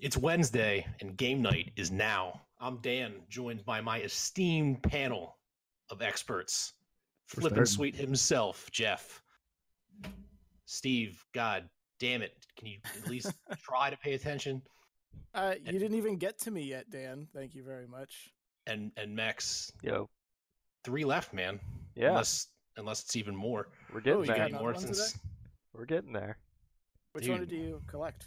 It's Wednesday and game night is now. I'm Dan, joined by my esteemed panel of experts. We're Flippin' sweet himself, Jeff. Steve, God damn it. Can you at least try to pay attention? Uh, you didn't even get to me yet, Dan. Thank you very much. And and Max. Yo, three left, man. yeah, Unless unless it's even more. we're getting Oh, there. got more since We're getting there. Which one Dude. did you collect?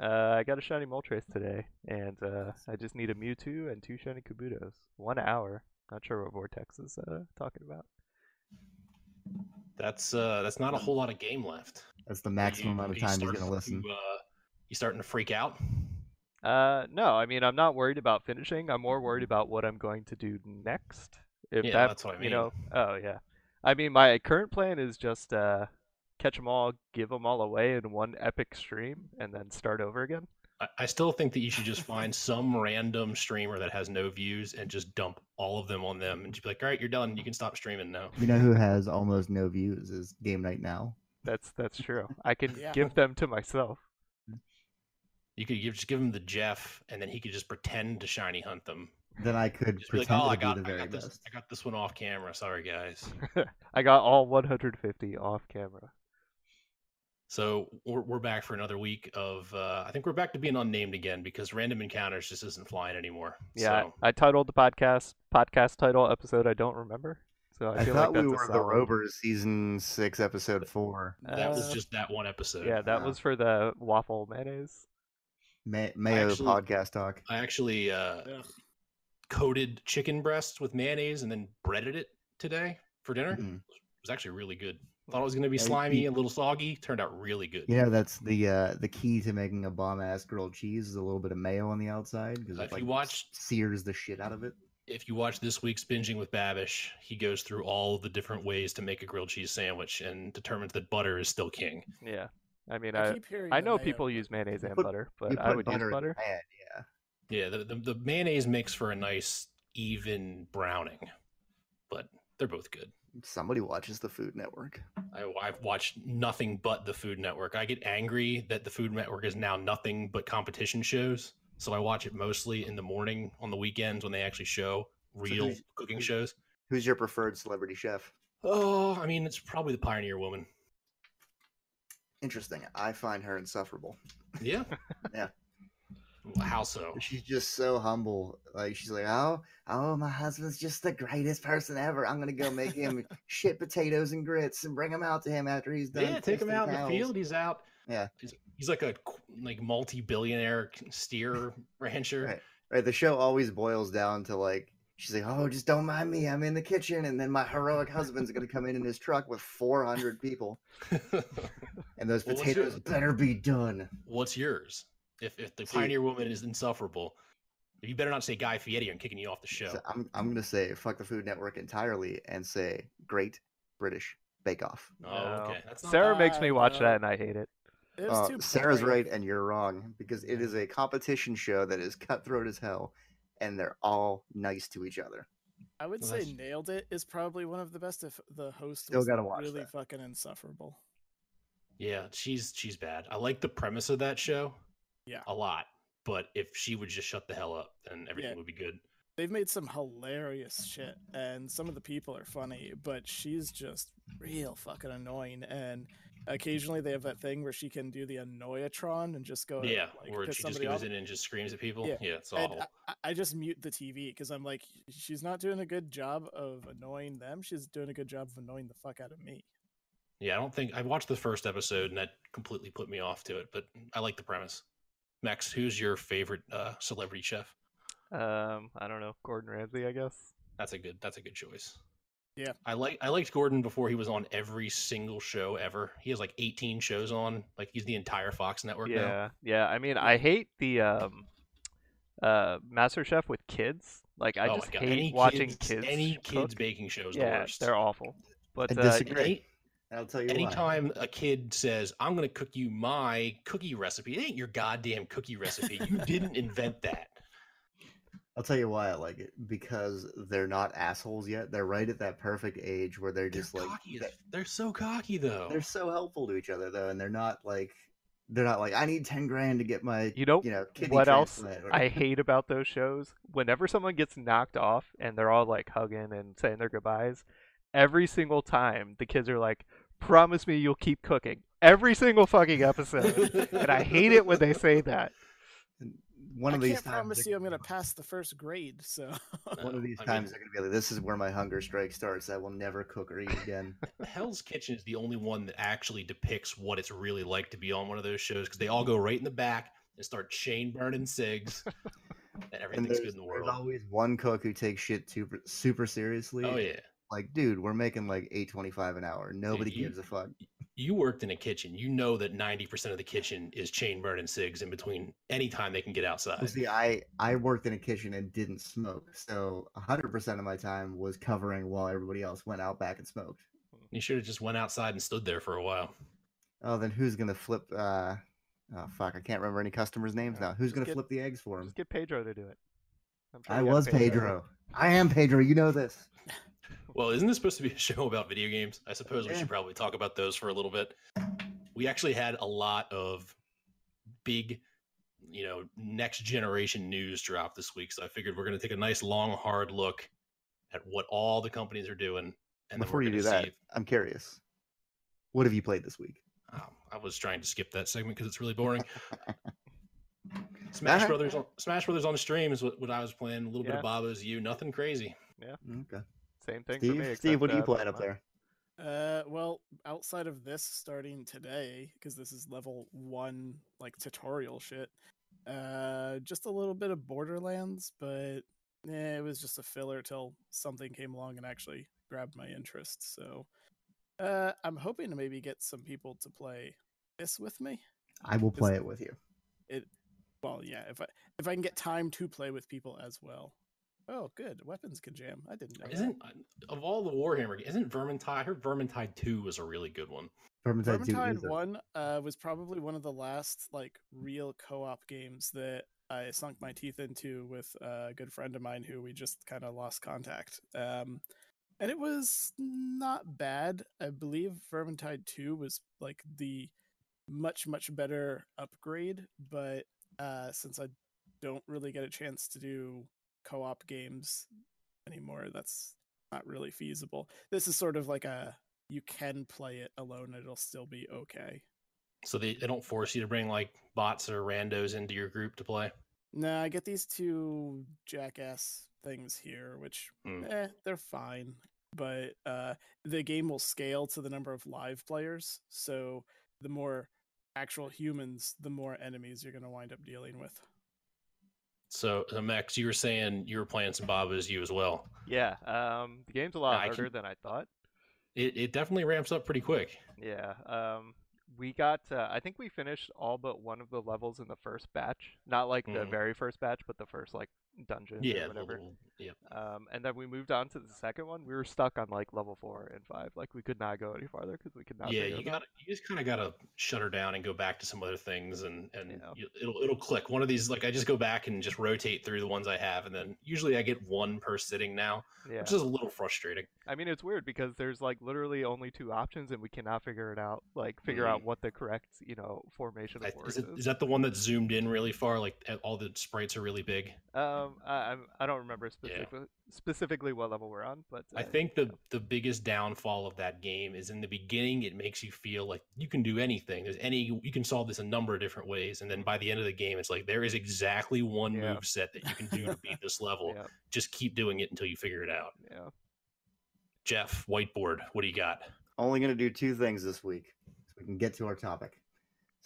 Uh, I got a shiny Moltres today, and uh, I just need a Mewtwo and two shiny Kabutos. One hour. Not sure what Vortex is uh, talking about. that's uh that's not a whole lot of game left. That's the maximum you- amount of time you are gonna listen. To, uh, you starting to freak out? Uh, no, I mean I'm not worried about finishing. I'm more worried about what I'm going to do next. If Yeah, that, that's what I You know, mean. oh yeah. I mean my current plan is just uh, catch them all, give them all away in one epic stream, and then start over again. I, I still think that you should just find some random streamer that has no views and just dump all of them on them and just be like, all right, you're done. You can stop streaming now. You know who has almost no views is Game Night Now. That's that's true. I can Yeah. give them to myself. You could give, just give him the Jeff, and then he could just pretend to shiny hunt them. Then I could Just be like, pretend oh, I got, be the I got this, best. I got this one off camera. Sorry, guys. I got all 150 off camera. So we're, we're back for another week of. Uh, I think we're back to being unnamed again because random encounters just isn't flying anymore. Yeah, So, I, I titled the podcast podcast title episode I don't remember. So I, I feel thought like we that's a were the solid- Rovers, season six, episode four. that was Uh, just that one episode. Yeah, that Wow. was for the waffle mayonnaise. May- Mayo Actually- podcast talk. I actually uh, Ugh. coated chicken breasts with mayonnaise and then breaded it today for dinner. Mm. It was actually really good. Thought it was going to be slimy and a little soggy. Turned out really good. You know that's the uh, the key to making a bomb ass grilled cheese is a little bit of mayo on the outside because Uh, it if like you watch- sears the shit out of it. If you watch this week's binging with Babish, he goes through all the different ways to make a grilled cheese sandwich and determines that butter is still king. Yeah, I mean I I keep. I know mayo, people use mayonnaise and put- butter, but I would butter use butter. pan, yeah. Yeah, the, the, the mayonnaise makes for a nice even browning, but they're both good. Somebody watches the Food Network. I, I've watched nothing but the Food Network. I get angry that the Food Network is now nothing but competition shows. So I watch it mostly in the morning on the weekends when they actually show real who's- cooking who's- shows. Who's your preferred celebrity chef? Oh, I mean, it's probably the Pioneer Woman. Interesting. I find her insufferable. Yeah. Yeah. How so? She's just so humble. Like she's like, oh, oh, my husband's just the greatest person ever. I'm gonna go make him shit potatoes and grits and bring them out to him after he's done. Yeah, take him out in the field. He's out. Yeah. He's, he's like a like multi-billionaire steer rancher. Right. Right. The show always boils down to like she's like, oh, just don't mind me. I'm in the kitchen, and then my heroic husband's gonna come in in his truck with 400 people, and those Well, potatoes better be done. What's yours? If if the See- Pioneer Woman is insufferable, you better not say Guy Fieri. I'm kicking you off the show. So I'm I'm gonna say fuck the Food Network entirely and say Great British Bake Off. Oh, No. okay. That's not Sarah makes me watch though. that and I hate it. It Uh, Sarah's right and you're wrong because it is a competition show that is cutthroat as hell, and they're all nice to each other. I would Well, say that's- nailed it is probably one of the best if the host Still was gotta watch really that. fucking insufferable. Yeah, she's she's bad. I like the premise of that show. Yeah. A lot. But if she would just shut the hell up, then everything Yeah. would be good. They've made some hilarious shit, and some of the people are funny, but she's just real fucking annoying. And occasionally they have that thing where she can do the annoyatron and just go, yeah, like, where she just goes off. in and just screams at people. Yeah, Yeah, it's awful. I, I just mute the TV because I'm like, she's not doing a good job of annoying them. She's doing a good job of annoying the fuck out of me. Yeah, I don't think I watched the first episode and that completely put me off to it, but I like the premise. Max, who's your favorite uh, celebrity chef? Um, I don't know, Gordon Ramsay, I guess. That's a good. That's a good choice. Yeah. I like. I liked Gordon before he was on every single show ever. He has like 18 shows on. Like he's the entire Fox network now. Yeah, yeah. I mean, I hate the um, uh, Master Chef with kids. Like, I oh just hate Any watching kids, kids. any cook. kids baking shows. is the Yeah, worst. they're awful. But I uh, disagree. Any, I'll tell you why. anytime a kid says, "I'm going to cook you my cookie recipe," it ain't your goddamn cookie recipe. You didn't invent that. I'll tell you why I like it because they're not assholes yet. They're right at that perfect age where they're They're just like cocky. as- they- They're so cocky though. they're so helpful to each other though, and they're not like they're not like I need ten grand to get my You know you know kidney what else I hate about those shows? Whenever someone gets knocked off and they're all like hugging and saying their goodbyes, every single time the kids are like, "Promise me you'll keep cooking." Every single fucking episode, and I hate it when they say that. one I of these can't times promise you I'm gonna- gonna pass the first grade. So One of these I mean, times they're gonna be like, "This is where my hunger strike starts. I will never cook or eat again." Hell's Kitchen is the only one that actually depicts what it's really like to be on one of those shows because they all go right in the back and start chain burning cigs, and and everything's there's, good in the world. there's world. always one cook who takes shit super super seriously. Oh yeah, Like, dude, we're making like eight twenty five an hour. Nobody you- gives a fuck. you worked in a kitchen. You know that ninety percent of the kitchen is chain burning cigs in between any time they can get outside. Well, see, I I worked in a kitchen and didn't smoke, so hundred percent of my time was covering while everybody else went out back and smoked. You should have just went outside and stood there for a while. Oh, then who's gonna flip? uh Oh fuck, I can't remember any customers' names Yeah, now. Who's just gonna get- flip the eggs for him? Just get Pedro to do it. I'm sure I you got was Pedro. I am Pedro. You know this. Well, isn't this supposed to be a show about video games? I suppose we should probably talk about those for a little bit. We actually had a lot of big, you know, next generation news drop this week. So I figured we're going to take a nice, long, hard look at what all the companies are doing. And Before you do that, see- I'm curious. What have you played this week? Oh, I was trying to skip that segment because it's really boring. Smash. Brothers, on, Smash Brothers on the stream is what, what I was playing. A little bit Yeah. of Baba's You, nothing crazy. Yeah. Okay. Same thing for Steve, me. Steve, what are you except, uh, playing up there? Uh, well, outside of this starting today, because this is level one, like tutorial shit. Uh, just a little bit of Borderlands, but eh, it was just a filler till something came along and actually grabbed my interest. So, uh, I'm hoping to maybe get some people to play this with me. I will play it with you. It, Well, yeah, if I if I can get time to play with people as well. Oh, good. Weapons can jam. I didn't know. that. Isn't of all the Warhammer, ga- isn't Vermintide? I heard Vermintide Two was a really good one. Vermintide 2 Vermintide is One uh, was probably one of the last like real co-op games that I sunk my teeth into with a good friend of mine who we just kind of lost contact. Um, and it was not bad. I believe Vermintide Two was like the much much better upgrade, but uh, since I don't really get a chance to do co-op games anymore, that's not really feasible. This is sort of like a you can play it alone it'll still be okay So they, they don't force you to bring like bots or randos into your group to play. nah i get these two jackass things here which Hmm. eh, they're fine but uh the game will scale to the number of live players so the more actual humans the more enemies you're going to wind up dealing with So, uh, Max, you were saying you were playing some Baba's You as well. Yeah, um, the game's a lot I harder can- than I thought. It, it definitely ramps up pretty quick. Yeah, um, we got. Uh, I think we finished all but one of the levels in the first batch. Not like the Mhm. very first batch, but the first like dungeon Yeah, whatever. little- yeah. Um, and then we moved on to the second one. We were stuck on like level four and five. Like we could not go any farther because we could not. yeah, you got you just kind of got to shut her down and go back to some other things, and and Yeah. you, it'll it'll click. One of these, like I just go back and just rotate through the ones I have, and then usually I get one per sitting now, Yeah, which is a little frustrating. I mean it's weird because there's like literally only two options and we cannot figure it out. Like figure out what the correct you know formation of. I, is, it, is that the one that's zoomed in really far? Like all the sprites are really big. Um, I I'm, I don't remember specifically specifically what level we're on, but I uh, think the the biggest downfall of that game is in the beginning it makes you feel like you can do anything. There's any you can solve this a number of different ways, and then by the end of the game, it's like there is exactly one Yeah. move set that you can do to beat this level. Yeah, Just keep doing it until you figure it out. yeah. Jeff, whiteboard, what do you got? Only going to do two things this week so we can get to our topic.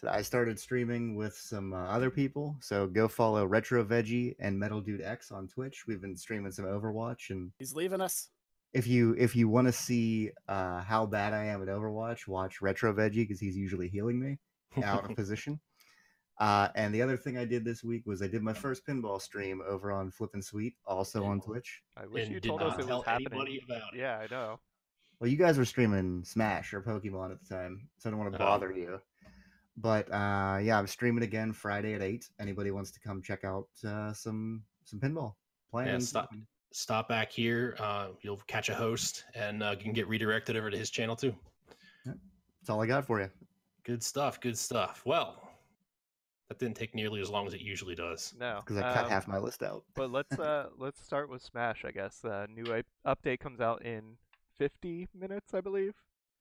So I started streaming with some uh, other people. So go follow Retro Veggie and Metal Dude X on Twitch. We've been streaming some Overwatch, and he's leaving us if you if you want to see uh, how bad I am at Overwatch, watch Retro Veggie because he's usually healing me out of position. Uh, and the other thing I did this week was I did my first pinball stream over on Flippin' Sweet, also on Twitch. I wish and you told us it was happening. about it. Yeah, I know. Well, you guys were streaming Smash or Pokemon at the time, so I don't want to Oh. bother you. But uh, yeah, I'm streaming again Friday at eight. Anybody wants to come check out uh, some some pinball playing? stop. Stop back here. Uh, you'll catch a host, and uh, you can get redirected over to his channel too. That's all I got for you. Good stuff. Good stuff. Well, That didn't take nearly as long as it usually does. No, Because I cut um, half my list out. But let's uh let's start with Smash. I guess uh, new update comes out in 50 minutes, I believe.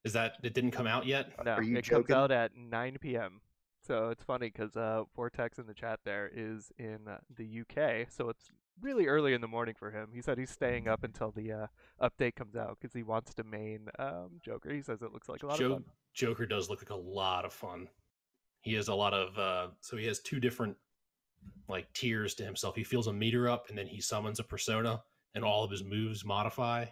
Is that it didn't come out yet? No, Are you it comes out at 9 p.m. So it's funny because uh, Vortex in the chat there is in uh, the UK, so it's really early in the morning for him. He said he's staying up until the uh, update comes out because he wants to main um, Joker. He says it looks like a lot Jo- of fun. Joker does look like a lot of fun. He has a lot of uh so he has two different like tiers to himself. He feels a meter up and then he summons a persona and all of his moves modify.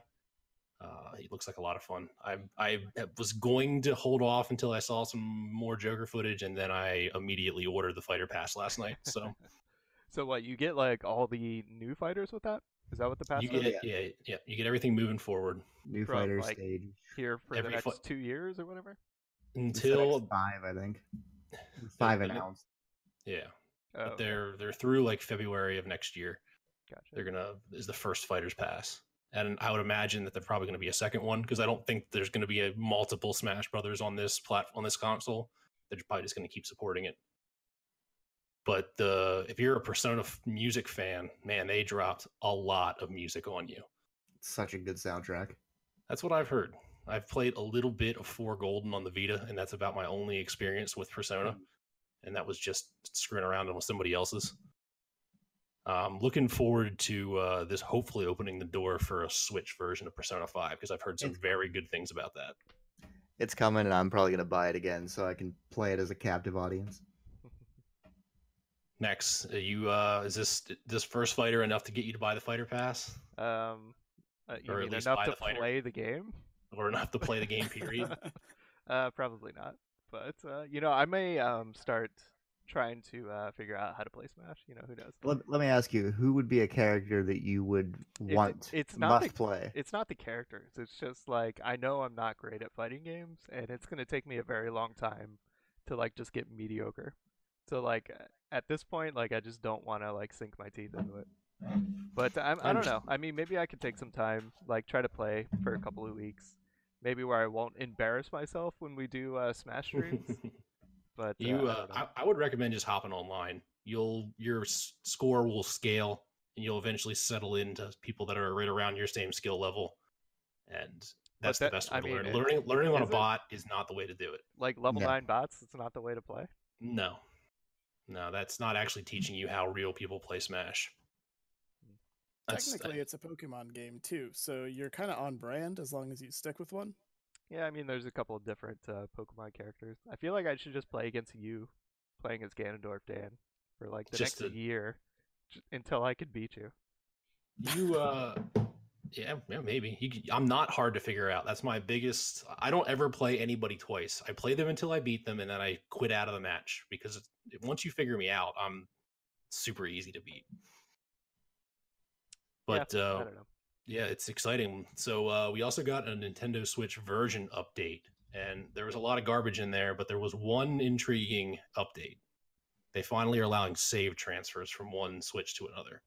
Uh, he looks like a lot of fun. I I was going to hold off until I saw some more Joker footage, and then I immediately ordered the fighter pass last night. So So what you get like all the new fighters with that? Is that what the pass you is? get yeah yeah you get everything moving forward New From, fighter like, stage. here for the next fi- two years or whatever? until five, I think. Five announced. yeah. Oh, But they're they're through like February of next year. gotcha. they're gonna is the first fighters pass and i would imagine that they're probably gonna be a second one because i don't think there's gonna be a multiple smash brothers on this platform on this console. They're probably just gonna keep supporting it. But the if you're a persona music fan man they dropped a lot of music on you. Such a good soundtrack. that's what i've heard. I've played a little bit of four golden on the vita and that's about my only experience with persona. Mm. And that was just screwing around with somebody else's um, looking forward to uh, this hopefully opening the door for a Switch version of Persona 5 because I've heard some It's- very good things about that. It's coming, and I'm probably gonna buy it again so I can play it as a captive audience. Next, uh, you uh, is this this first fighter enough to get you to buy the fighter pass, Um, uh, you Or at mean least enough buy to the fighter. play the game? or enough to play the game? Period. uh, probably not. But uh, you know, I may um start trying to uh, figure out how to play Smash. You know, who knows? Let, let me ask you, who would be a character that you would want it's not must the- play? It's not the characters. It's just like I know I'm not great at fighting games, and it's gonna take me a very long time to like just get mediocre. So like at this point, like I just don't want to like sink my teeth into it. But I'm, I don't know. I mean, maybe I could take some time, like try to play for a couple of weeks, maybe where I won't embarrass myself when we do uh, Smash streams. But uh, you, I uh, don't. I, I would recommend just hopping online. You'll your score will scale, and you'll eventually settle into people that are right around your same skill level, and that's that- the best way I to mean, learn. it- Learning learning on a bot is not the way to do it. like level No. nine bots, it's not the way to play. No, no, that's not actually teaching you how real people play Smash. That's, Technically, it's a Pokemon game too, so you're kind of on brand as long as you stick with one. Yeah, I mean, there's a couple of different uh, Pokemon characters. I feel like I should just play against you, playing as Ganondorf Dan, for like the Just next to- year, until I could beat you. you uh yeah, yeah maybe you, i'm not hard to figure out that's my biggest i don't ever play anybody twice i play them until i beat them and then i quit out of the match because it's- once you figure me out i'm super easy to beat but yeah, uh I don't know. Yeah it's exciting so uh we also got a nintendo switch version update and there was a lot of garbage in there but there was one intriguing update they finally are allowing save transfers from one switch to another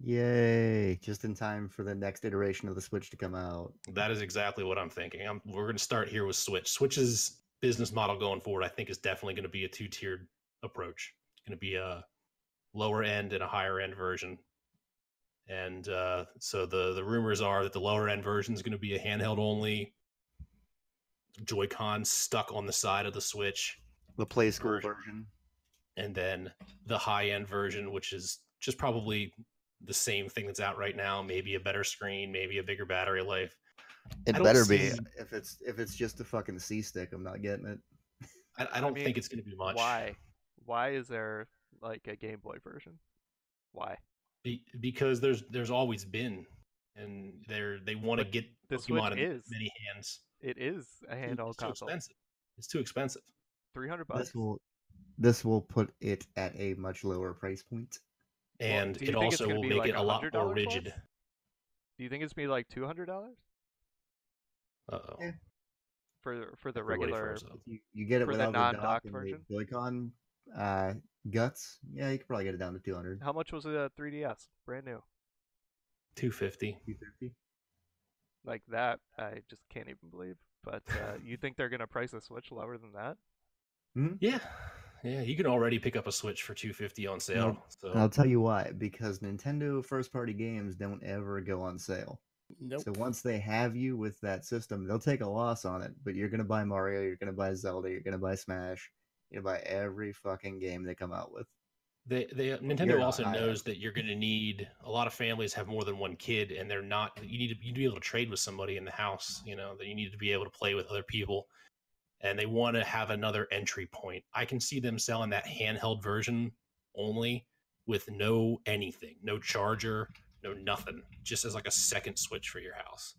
Yay! Just in time for the next iteration of the Switch to come out. That is exactly what I'm thinking. I'm, we're going to start here with Switch. Switch's business model going forward, I think, is definitely going to be a two tiered approach. It's going to be a lower end and a higher end version. And uh, so the the rumors are that the lower end version is going to be a handheld only, Joy-Con stuck on the side of the Switch, The Play School Version. version. and then the high end version, which is just probably the same thing that's out right now. Maybe a better screen, maybe a bigger battery life. It I don't better be. If it's if it's just a fucking C stick, I'm not getting it. I, I don't mean, think it's going to be much. Why? Why is there like a Game Boy version? Why? Be, because there's there's always been, and they're they want to get the Switch in is. many hands. It is a It's- handheld it's too console. expensive. It's too expensive. Three hundred bucks. This will this will put it at a much lower price point. Well, And it also will make like it a lot $100 more plus? rigid. Do you think it's gonna be like two hundred dollars Uh oh. Yeah. for for the Everybody regular? froze up. If you, you get it For the without the, non-dock version? the Joy-Con uh, guts. Yeah, you could probably get it down to 200, How much was a 3DS? Brand new. 250. 250. Like that, I just can't even believe. But uh, you think they're gonna price a Switch lower than that? Yeah. Yeah, you can already pick up a Switch for two fifty on sale. So I'll tell you why. Because Nintendo first party games don't ever go on sale. Nope. So once they have you with that system, they'll take a loss on it. But you're gonna buy Mario, you're gonna buy Zelda, you're gonna buy Smash, you're gonna buy every fucking game they come out with. they, they You're Nintendo also knows that you're going to need a lot of families have more than one kid, and they're not. You need to you need to be able to trade with somebody in the house. You know that you need to be able to play with other people, and they want to have another entry point. I can see them selling that handheld version only with no anything, no charger, no nothing, just as like a second Switch for your house.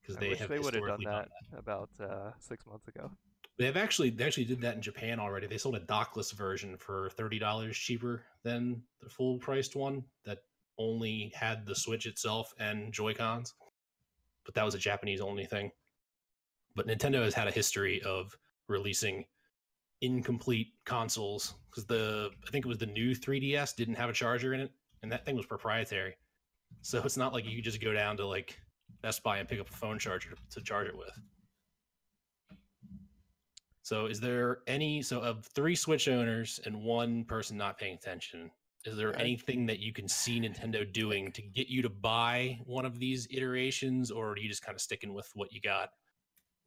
Because I they wish have they would have done historically that about uh, six months ago. They've actually they actually did that in Japan already. They sold a dockless version for thirty dollars cheaper than the full priced one that only had the Switch itself and Joy Cons. But that was a Japanese only thing. But Nintendo has had a history of releasing incomplete consoles because the I think it was the new 3DS didn't have a charger in it, and that thing was proprietary. So it's not like you could just go down to like Best Buy and pick up a phone charger to charge it with. So, is there any so of three Switch owners and one person not paying attention? Is there anything that you can see Nintendo doing to get you to buy one of these iterations, or are you just kind of sticking with what you got?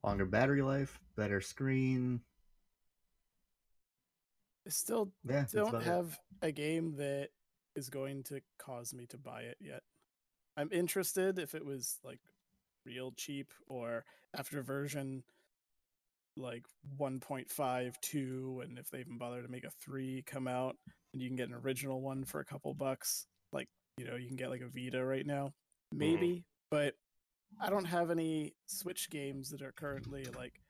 Longer battery life, better screen. I still Yeah, don't about it. have a game that is going to cause me to buy it yet. I'm interested if it was like real cheap or after version like 1.52 and if they even bother to make a 3 come out and you can get an original one for a couple bucks like you know you can get like a Vita right now. Maybe mm-hmm. but I don't have any Switch games that are currently like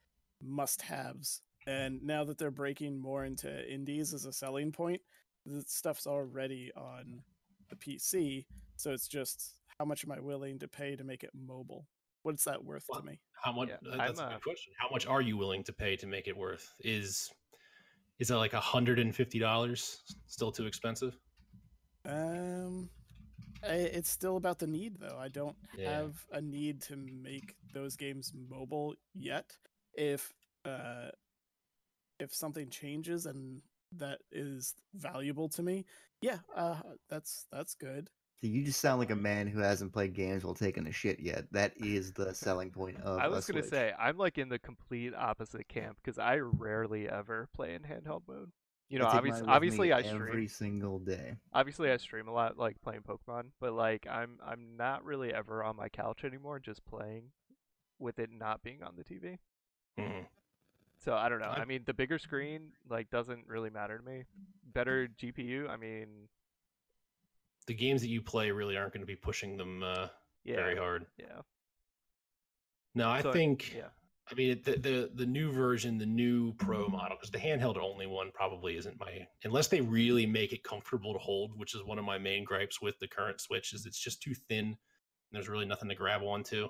must haves and now that they're breaking more into indies as a selling point the stuff's already on the PC so it's just how much am I willing to pay to make it mobile what's that worth Well, to me How much? Yeah, uh, that's I'm, a uh, good question. How much are you willing to pay to make it worth? Is is that like hundred and fifty dollars still too expensive? Um, I, it's still about the need, though. I don't Yeah. have a need to make those games mobile yet. If uh, if something changes and that is valuable to me, yeah, uh, that's that's good. Dude, You just sound like a man who hasn't played games while taking a shit yet. That is the selling point of. I a was gonna say I'm like in the complete opposite camp because I rarely ever play in handheld mode. You know, I take obvious, mine with obviously me I every stream. single day. Obviously I stream a lot, like playing Pokemon, but like I'm I'm not really ever on my couch anymore, just playing, with it not being on the TV. Mhm. So I don't know. I I'm- mean, the bigger screen like doesn't really matter to me. Better GPU. I mean, The games that you play really aren't going to be pushing them uh, yeah, very hard. yeah, No, I So, think. yeah. I mean, the, the the new version, the new Pro model, because the handheld only one probably isn't my. Unless they really make it comfortable to hold, which is one of my main gripes with the current Switch, is it's just too thin. And there's really nothing to grab onto.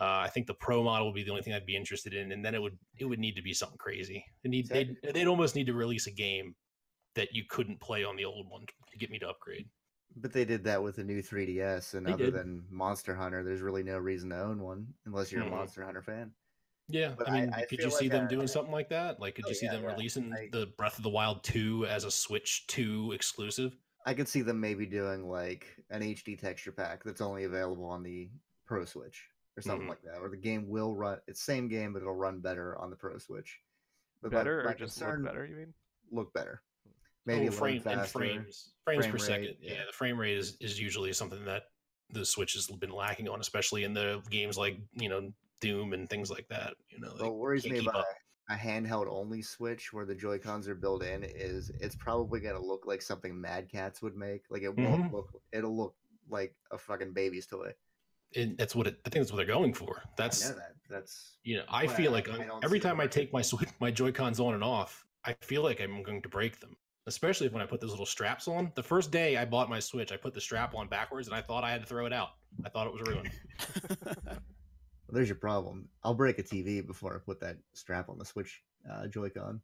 Uh, I think the Pro model would be the only thing I'd be interested in, and then it would it would need to be something crazy. It need they'd, they'd almost need to release a game that you couldn't play on the old one to get me to upgrade. But they did that with the new 3DS, and They other did. than Monster Hunter, there's really no reason to own one unless you're Mhm. a Monster Hunter fan. Yeah, But I I- mean, I could you see like, them uh, doing something like that? Like, could Oh, you see yeah, them yeah. releasing I- the Breath of the Wild 2 as a Switch 2 exclusive? I could see them maybe doing like an HD texture pack that's only available on the Pro Switch or something Mhm. like that, or the game will run. It's same game, but it'll run better on the Pro Switch. But better my or just look better. You mean? Look better. Maybe oh, frame and frames, frames frame per rate, second. Yeah. yeah. the frame rate is, is usually something that the Switch has been lacking on, especially in the games like you know Doom and things like that. You know, What worries me about a handheld only Switch where the Joy Cons are built in is it's probably gonna look like something Mad Catz would make. Like it won't Mhm. look. It'll look like a fucking baby's toy. And that's what it, I think that's what they're going for. I That's that. That's you know, I feel I- like I I'm- every time I take my Switch, my Joy Cons on and off, I feel like I'm going to break them. Especially when I put those little straps on. The first day I bought my Switch, I put the strap on backwards, and I thought I had to throw it out. I thought it was ruined. well, there's your problem. I'll break a TV before I put that strap on the Switch uh, Joy-Con.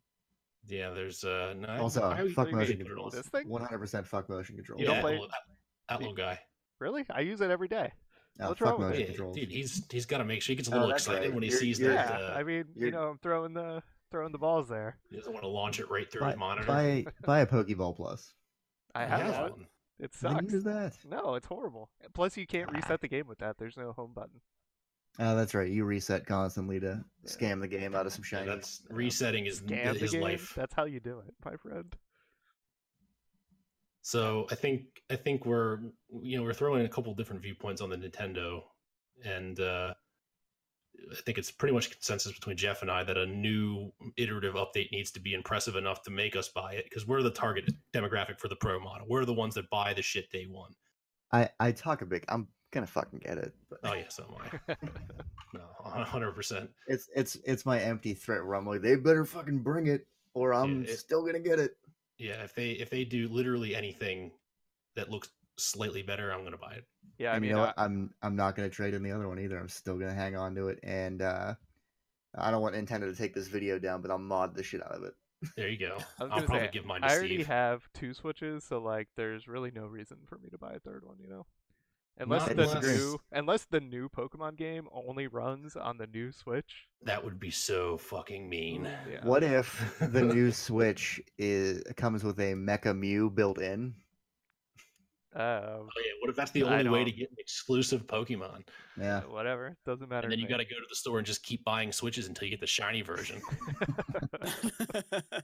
Yeah, there's uh, no, Also, I- fuck I- motion put it on. controls. This thing? One hundred percent fuck motion controls. You Yeah, don't play- that, little- that, that little guy. Really? I use it every day. Oh, What's fuck wrong with motion Yeah, controls. dude, he's he's got to make sure he gets a Oh, little that's excited right. when he You're- sees you're- that. Yeah, uh, I mean, you know, I'm throwing the throwing the balls there. He doesn't want to launch it right through Buy, his monitor. buy, buy a Pokeball Plus. I have has one. one. It Then sucks. use that. No, it's horrible. Plus, you can't Ah. reset the game with that. There's no home button. Oh, that's right. You reset constantly to scam the game out of some Yeah, shiny. that's resetting his Scam his game. life. That's how you do it, my friend. So I think I think we're you know we're throwing a couple different viewpoints on the Nintendo, and uh, I think it's pretty much consensus between Jeff and I that a new iterative update needs to be impressive enough to make us buy it because we're the target demographic for the Pro model. We're the ones that buy the shit day one. I, I talk a big. I'm gonna fucking get it. But Oh yeah, so am I. No, hundred percent. it's it's it's my empty threat where I'm like, they better fucking bring it, or I'm it- still gonna get it. Yeah, if they if they do literally anything that looks slightly better, I'm gonna buy it. Yeah, I and mean, you know I- what? I'm I'm not gonna trade in the other one either. I'm still gonna hang on to it, and uh, I don't want Nintendo to take this video down, but I'll mod the shit out of it. There you go. I was I'll probably say, give mine to I already Steve. have two Switches, so like, there's really no reason for me to buy a third one. You know, unless Not the unless- new unless the new Pokemon game only runs on the new Switch. That would be so fucking mean. Yeah. What if the new Switch is comes with a Mecha Mew built in? Uh, Oh yeah, what if that's the only way to get an exclusive Pokemon? Yeah. whatever, doesn't matter. And then you me. got to go to the store and just keep buying Switches until you get the shiny version.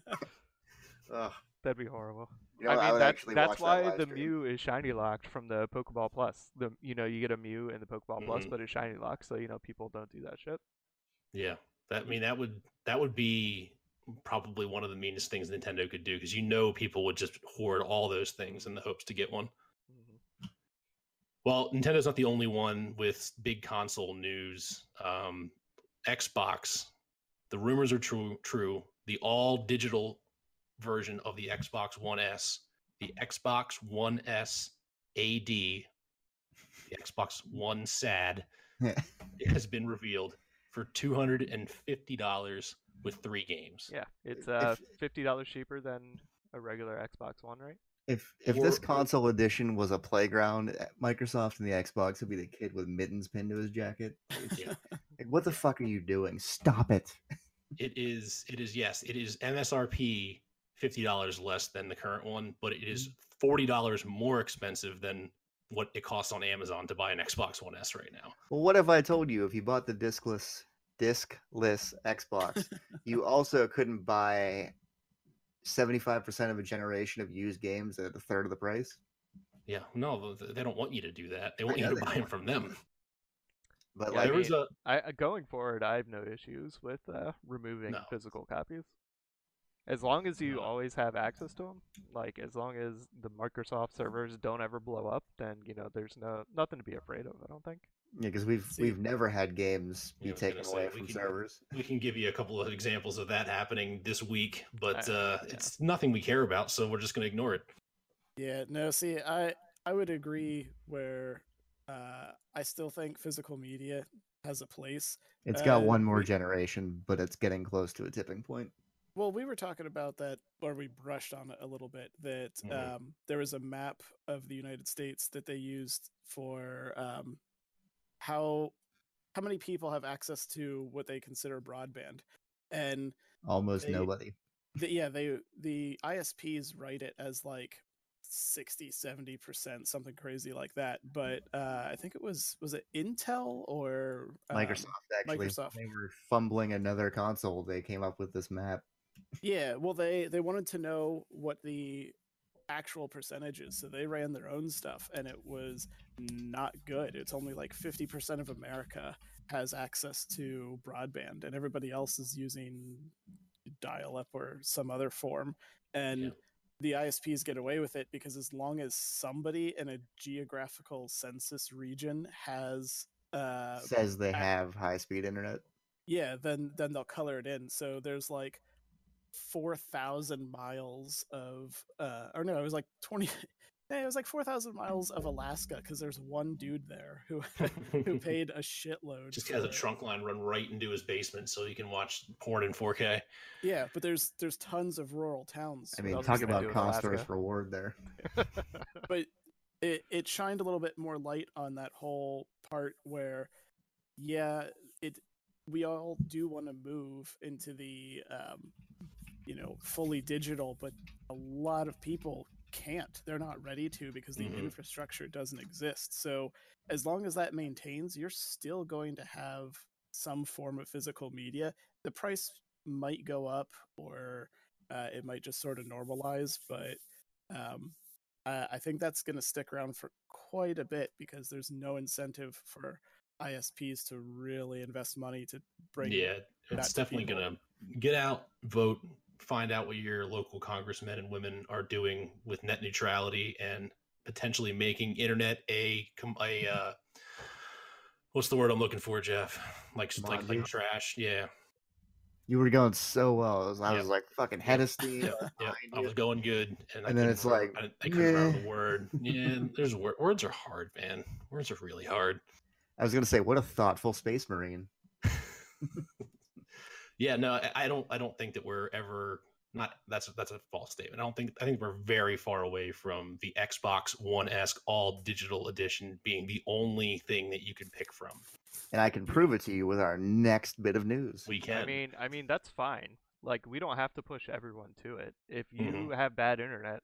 Ugh. That'd be horrible. You know, I mean, would that, that's watch that why the stream. Mew is shiny locked from the Pokeball Plus. The you know you get a Mew in the Pokeball Plus, Mhm. but it's shiny locked, so you know people don't do that shit. yeah, that I mean that would that would be probably one of the meanest things Nintendo could do because you know people would just hoard all those things in the hopes to get one. Well, Nintendo's not the only one with big console news. Um, Xbox, the rumors are true. True. The all digital version of the Xbox One S, the Xbox One S AD, the Xbox One SAD, has been revealed for two hundred and fifty dollars with three games. Yeah, it's uh fifty dollars cheaper than a regular Xbox One, right? If if this console edition was a playground, eh, Microsoft and the Xbox would be the kid with mittens pinned to his jacket. Yeah. like, what the fuck are you doing? Stop it! It is. It is. Yes, it is MSRP fifty dollars less than the current one, but it is forty dollars more expensive than what it costs on Amazon to buy an Xbox One S right now. Well, what if I told you if you bought the discless discless Xbox, you also couldn't buy seventy five percent of a generation of used games at a third of the price? Yeah, no, they don't want you to do that. They want you to buy them from you to do them. But Yeah, like, there was a I going forward, I have no issues with uh, removing No. physical copies. As long as you always have access to them, like as long as the Microsoft servers don't ever blow up, then you know there's no nothing to be afraid of. I don't think. yeah, because we've See- we've never had games be I was taken away from can- servers. we can give you a couple of examples of that happening this week, but I- uh, yeah. it's nothing we care about, so we're just going to ignore it. Yeah, no, see, I I would agree where uh, I still think physical media has a place. It's got Uh, one more we- generation, but it's getting close to a tipping point. Well, we were talking about that, or we brushed on it a little bit. That Mhm. um, there was a map of the United States that they used for um, how how many people have access to what they consider broadband, and Almost They- nobody. the, yeah, they the ISPs write it as like 60 70 percent something crazy like that but uh i think it was was it intel or um, Microsoft actually. Microsoft. They were fumbling another console. They came up with this map. Yeah well they they wanted to know what the actual percentages so they ran their own stuff and it was not good it's only like 50% of america has access to broadband and everybody else is using dial up or some other form and Yeah. the isps get away with it because as long as somebody in a geographical census region has uh Says they have high speed internet. yeah then then they'll color it in so there's like 4000 miles of uh or no it was like 20 yeah, it was like 4000 miles of alaska because there's one dude there who who paid a shitload Just has a trunk line run right into his basement so he can watch porn in 4K. yeah but there's there's tons of rural towns I mean, talk about cost versus reward there. but it, it shined a little bit more light on that whole part where yeah it we all do want to move into the um, you know fully digital, but a lot of people can't. They're not ready to because the Mhm. infrastructure doesn't exist. So as long as that maintains, you're still going to have some form of physical media. The price might go up or uh, it might just sort of normalize, but um, uh, I think that's going to stick around for quite a bit because there's no incentive for ISPs to really invest money to bring. yeah, it's to definitely people. gonna get out, vote, find out what your local congressmen and women are doing with net neutrality and potentially making internet a a uh, what's the word I'm looking for, Jeff? Like like, like trash. Yeah, You were going so well. I was, I Yeah. was like fucking steam. yeah, yeah. I was going good, and, I And then it's like, I, I couldn't remember the word. Yeah, there's wor- words are hard, man. Words are really hard. I was gonna say, what a thoughtful space marine. yeah no I, I don't i don't think that we're ever not that's that's a false statement i don't think i think we're very far away from the xbox one s all digital edition being the only thing that you can pick from And I can prove it to you with our next bit of news. we can I mean, I mean that's fine. Like we don't have to push everyone to it. If you Mhm. have bad internet,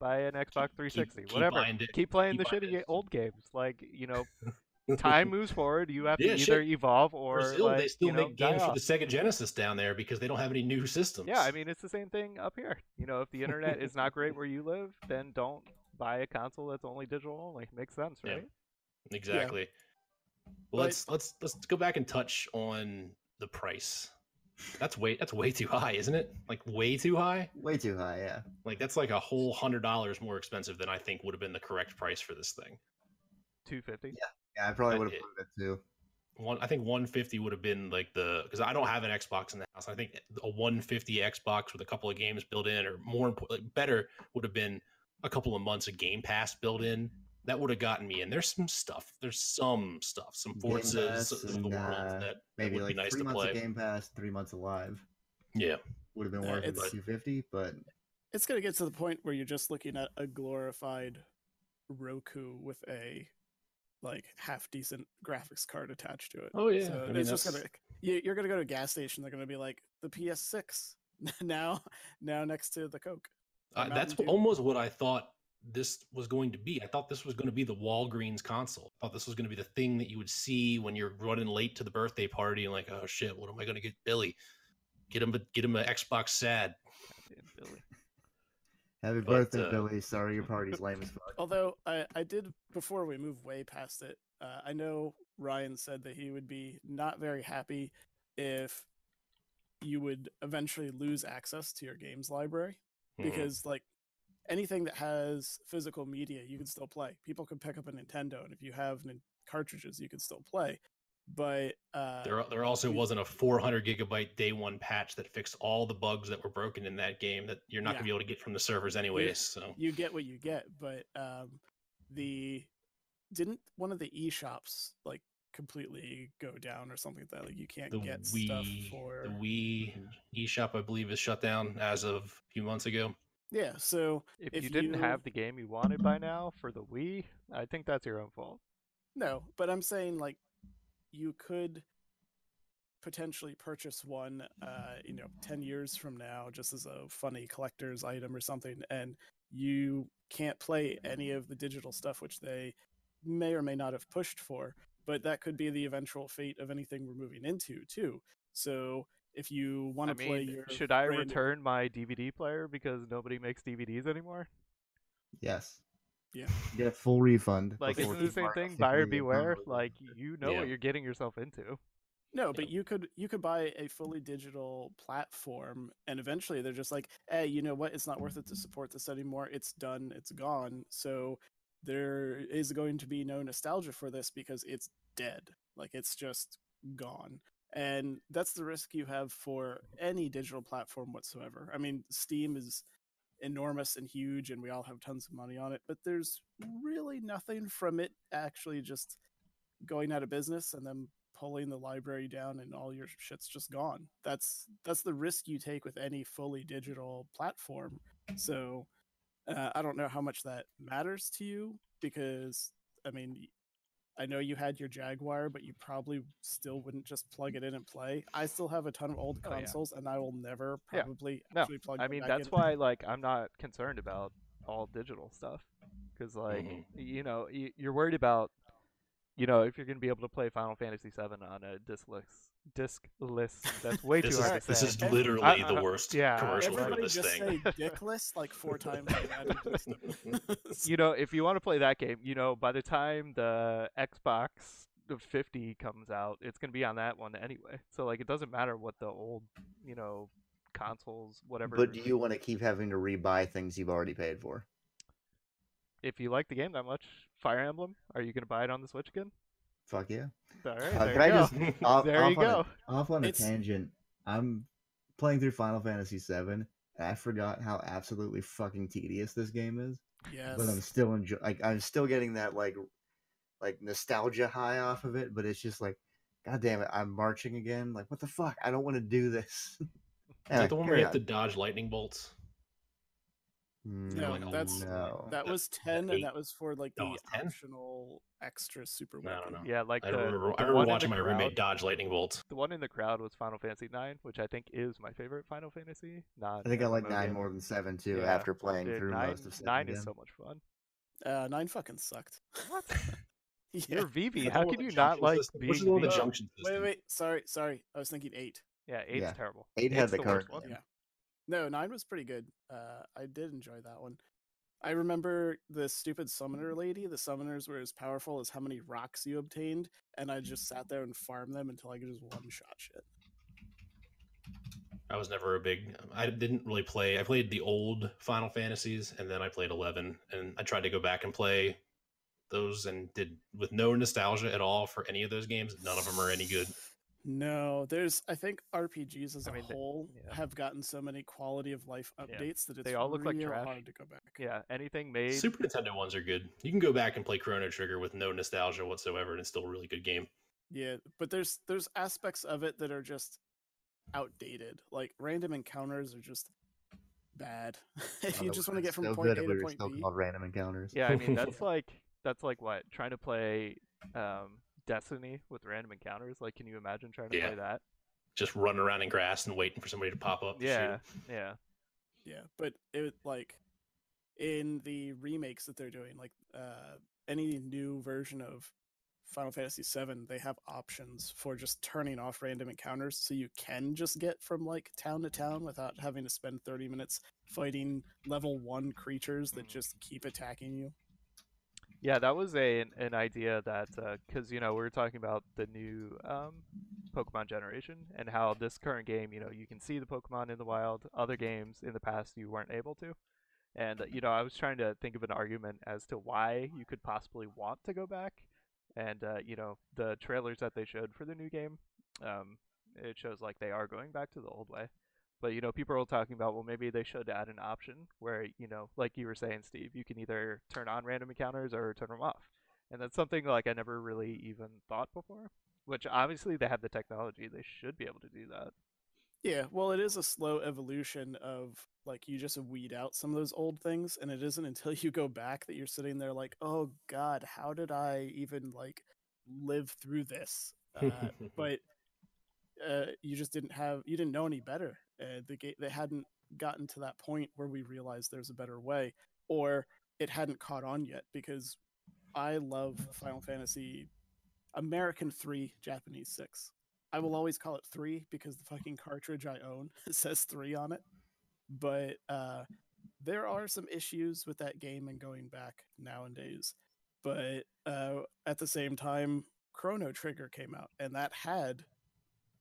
buy an Xbox 360, keep whatever. buying it- keep playing keep the shitty it. old games. Like you know, time moves forward. You have to either shit. evolve or Brazil, like, they still you know, make die games for the Sega Genesis down there because they don't have any new systems. Yeah, I mean it's the same thing up here. You know, if the internet is not great where you live, then don't buy a console that's only digital only. Makes sense, Yeah. right? exactly. Well, But- let's let's let's go back and touch on the price. That's way that's way too high, isn't it? Like way too high. Way too high, yeah. Like that's like a whole hundred dollars more expensive than I think would have been the correct price for this thing. 250. Yeah, I probably would have it- put it too. one I think 150 would have been like the because I don't have an Xbox in the house. I think a 150 Xbox with a couple of games built in, or more important, like better would have been a couple of months of Game Pass built in. That would have gotten me in. There's some stuff. There's some stuff, some Game Forzas of the world uh, that, that Maybe would like be nice three to months play. of Game Pass, three months alive. Yeah, Would have been Yeah, worth it it's- 250, but It's going to get to the point where you're just looking at a glorified Roku with a like half decent graphics card attached to it. Oh, yeah. So I mean, it's just gonna you, you're gonna go to a gas station. They're gonna be like the PS6 now now next to the Coke. uh, that's Dew. almost what I thought this was going to be. I thought this was going to be the Walgreens console. I thought this was going to be the thing that you would see when you're running late to the birthday party and like, oh shit, what am I going to get Billy? Get him, a, get him an Xbox Sad. Goddamn Billy. Happy But, birthday, uh, Billy. Sorry, your party's lame as fuck. Although I, I did before we move way past it, uh, I know Ryan said that he would be not very happy if you would eventually lose access to your games library Mhm. because like anything that has physical media you can still play people can pick up a nintendo and if you have nin- cartridges you can still play but uh There, there also you- wasn't a 400 gigabyte day one patch that fixed all the bugs that were broken in that game that you're not Yeah. gonna be able to get from the servers anyways. So you get what you get but um the didn't one of the e shops like completely go down or something like that like you can't the get stuff Wii, for the Wii eShop, I believe, is shut down as of a few months ago. yeah so If, If you didn't you- have the game you wanted by now for the Wii, I think that's your own fault. no but i'm saying like you could potentially purchase one uh you know 10 years from now just as a funny collector's item or something and you can't play any of the digital stuff which they may or may not have pushed for but that could be the eventual fate of anything we're moving into too so if you want I to play your should I brand new- return my DVD player because nobody makes DVDs anymore? Yes. Yeah. Get a full refund. Like, before isn't the same thing? Buyer beware. Like, you know Yeah. what you're getting yourself into. No, but you could you could buy a fully digital platform, and eventually they're just like, hey, you know what? It's not worth it to support this anymore. It's done. It's gone. So there is going to be no nostalgia for this because it's dead. Like it's just gone. And that's the risk you have for any digital platform whatsoever. I mean, Steam is enormous and huge, and we all have tons of money on it, but there's really nothing from it actually just going out of business and then pulling the library down and all your shit's just gone. That's that's the risk you take with any fully digital platform. So uh, I don't know how much that matters to you because I mean I know you had your Jaguar, but you probably still wouldn't just plug it in and play. I still have a ton of old Oh, yeah. consoles, and I will never Yeah. probably No, actually plug. I mean, back that's in. why like I'm not concerned about all digital stuff because like Mhm. you know y- you're worried about you know if you're gonna be able to play Final Fantasy VII on a discless discless. That's way too This hard is to this say. is literally I- the I- worst yeah, commercial for Everybody this just thing. say dickless like four times. in the United Kingdom. you know, if you want to play that game, you know, by the time the Xbox 50 comes out, it's going to be on that one anyway. So like it doesn't matter what the old, you know, consoles whatever. But do you want to keep having to rebuy things you've already paid for? if you like the game that much, Fire Emblem, are you going to buy it on the Switch again? Fuck yeah. All right, Uh, there can I you go. just off, There off you on go. A, off on a tangent. I'm playing through Final Fantasy VII. And I forgot how absolutely fucking tedious this game is. yes. But I'm still enjoy. Like I'm still getting that like like nostalgia high off of it. But it's just like, god damn it, I'm marching again. Like what the fuck? I don't want to do this. Is Anyway, that the one where you have to dodge lightning bolts? No, like, oh, that's no. that that- was ten, eight. and that was for like the Oh, optional extra super No, I weapon. don't know. Yeah, like I the, remember, the I remember watching my crowd, roommate dodge lightning bolts. The one in the crowd was Final Fantasy 9, which I think is my favorite Final Fantasy. Not I think I like nine game. more than seven too. Yeah, After playing Dude, through nine, most of seven nine again. is so much fun. Uh, nine fucking sucked. What? yeah. You're VV. Is that How can you not like system? being Which is the the VV? junction Wait, system? wait, sorry, sorry. I was thinking eight. Yeah, eight's Yeah. terrible. Eight had the the worst. Yeah. No, nine was pretty good. Uh, I did enjoy that one. I remember the stupid summoner lady. The summoners were as powerful as how many rocks you obtained, and I just sat there and farmed them until I could just one shot shit. I was never a big. I didn't really play. I played the old Final Fantasies, and then I played Eleven, and I tried to go back and play those, and did with no nostalgia at all for any of those games. None of them are any good. No, there's. I think RPGs as I a mean, they- whole yeah. have gotten so many quality of life Yeah. updates that it's They all look like trash. hard to go back. Yeah, anything made. Super Nintendo ones are good. You can go back and play Chrono Trigger with no nostalgia whatsoever, and it's still a really good game. Yeah, but there's there's aspects of it that are just outdated. Like random encounters are just bad. if you just want to get from point A to we were point still B. called random encounters. Yeah, I mean that's like that's like what trying to play um, Destiny with random encounters. Like, can you imagine trying to Yeah. play that? Just running around in grass and waiting for somebody to pop up. to shoot yeah. Yeah, but it like in the remakes that they're doing, like uh any new version of Final Fantasy VII, they have options for just turning off random encounters, so you can just get from like town to town without having to spend thirty minutes fighting level one creatures that Mm. just keep attacking you. Yeah, that was a an, an idea that because you know we were talking about the new um, Pokemon generation and how this current game, you know, you can see the Pokemon in the wild. Other games in the past you weren't able to, and uh, you know I was trying to think of an argument as to why you could possibly want to go back. And uh, you know the trailers that they showed for the new game, um, it shows like they are going back to the old way. But you know, people are talking about well, maybe they should add an option where you know, like you were saying, Steve, you can either turn on random encounters or turn them off, and that's something like I never really even thought before. Which obviously they have the technology; they should be able to do that. Yeah, well, it is a slow evolution of like you just weed out some of those old things, and it isn't until you go back that you're sitting there like, oh god, how did I even like live through this? Uh, but uh, you just didn't have you didn't know any better. Uh, the game they hadn't gotten to that point where we realized there's a better way, or it hadn't caught on yet. Because I love Final Fantasy American three, Japanese six. I will always call it three because the fucking cartridge I own says three on it. But uh, there are some issues with that game and going back nowadays. But uh, at the same time, Chrono Trigger came out, and that had,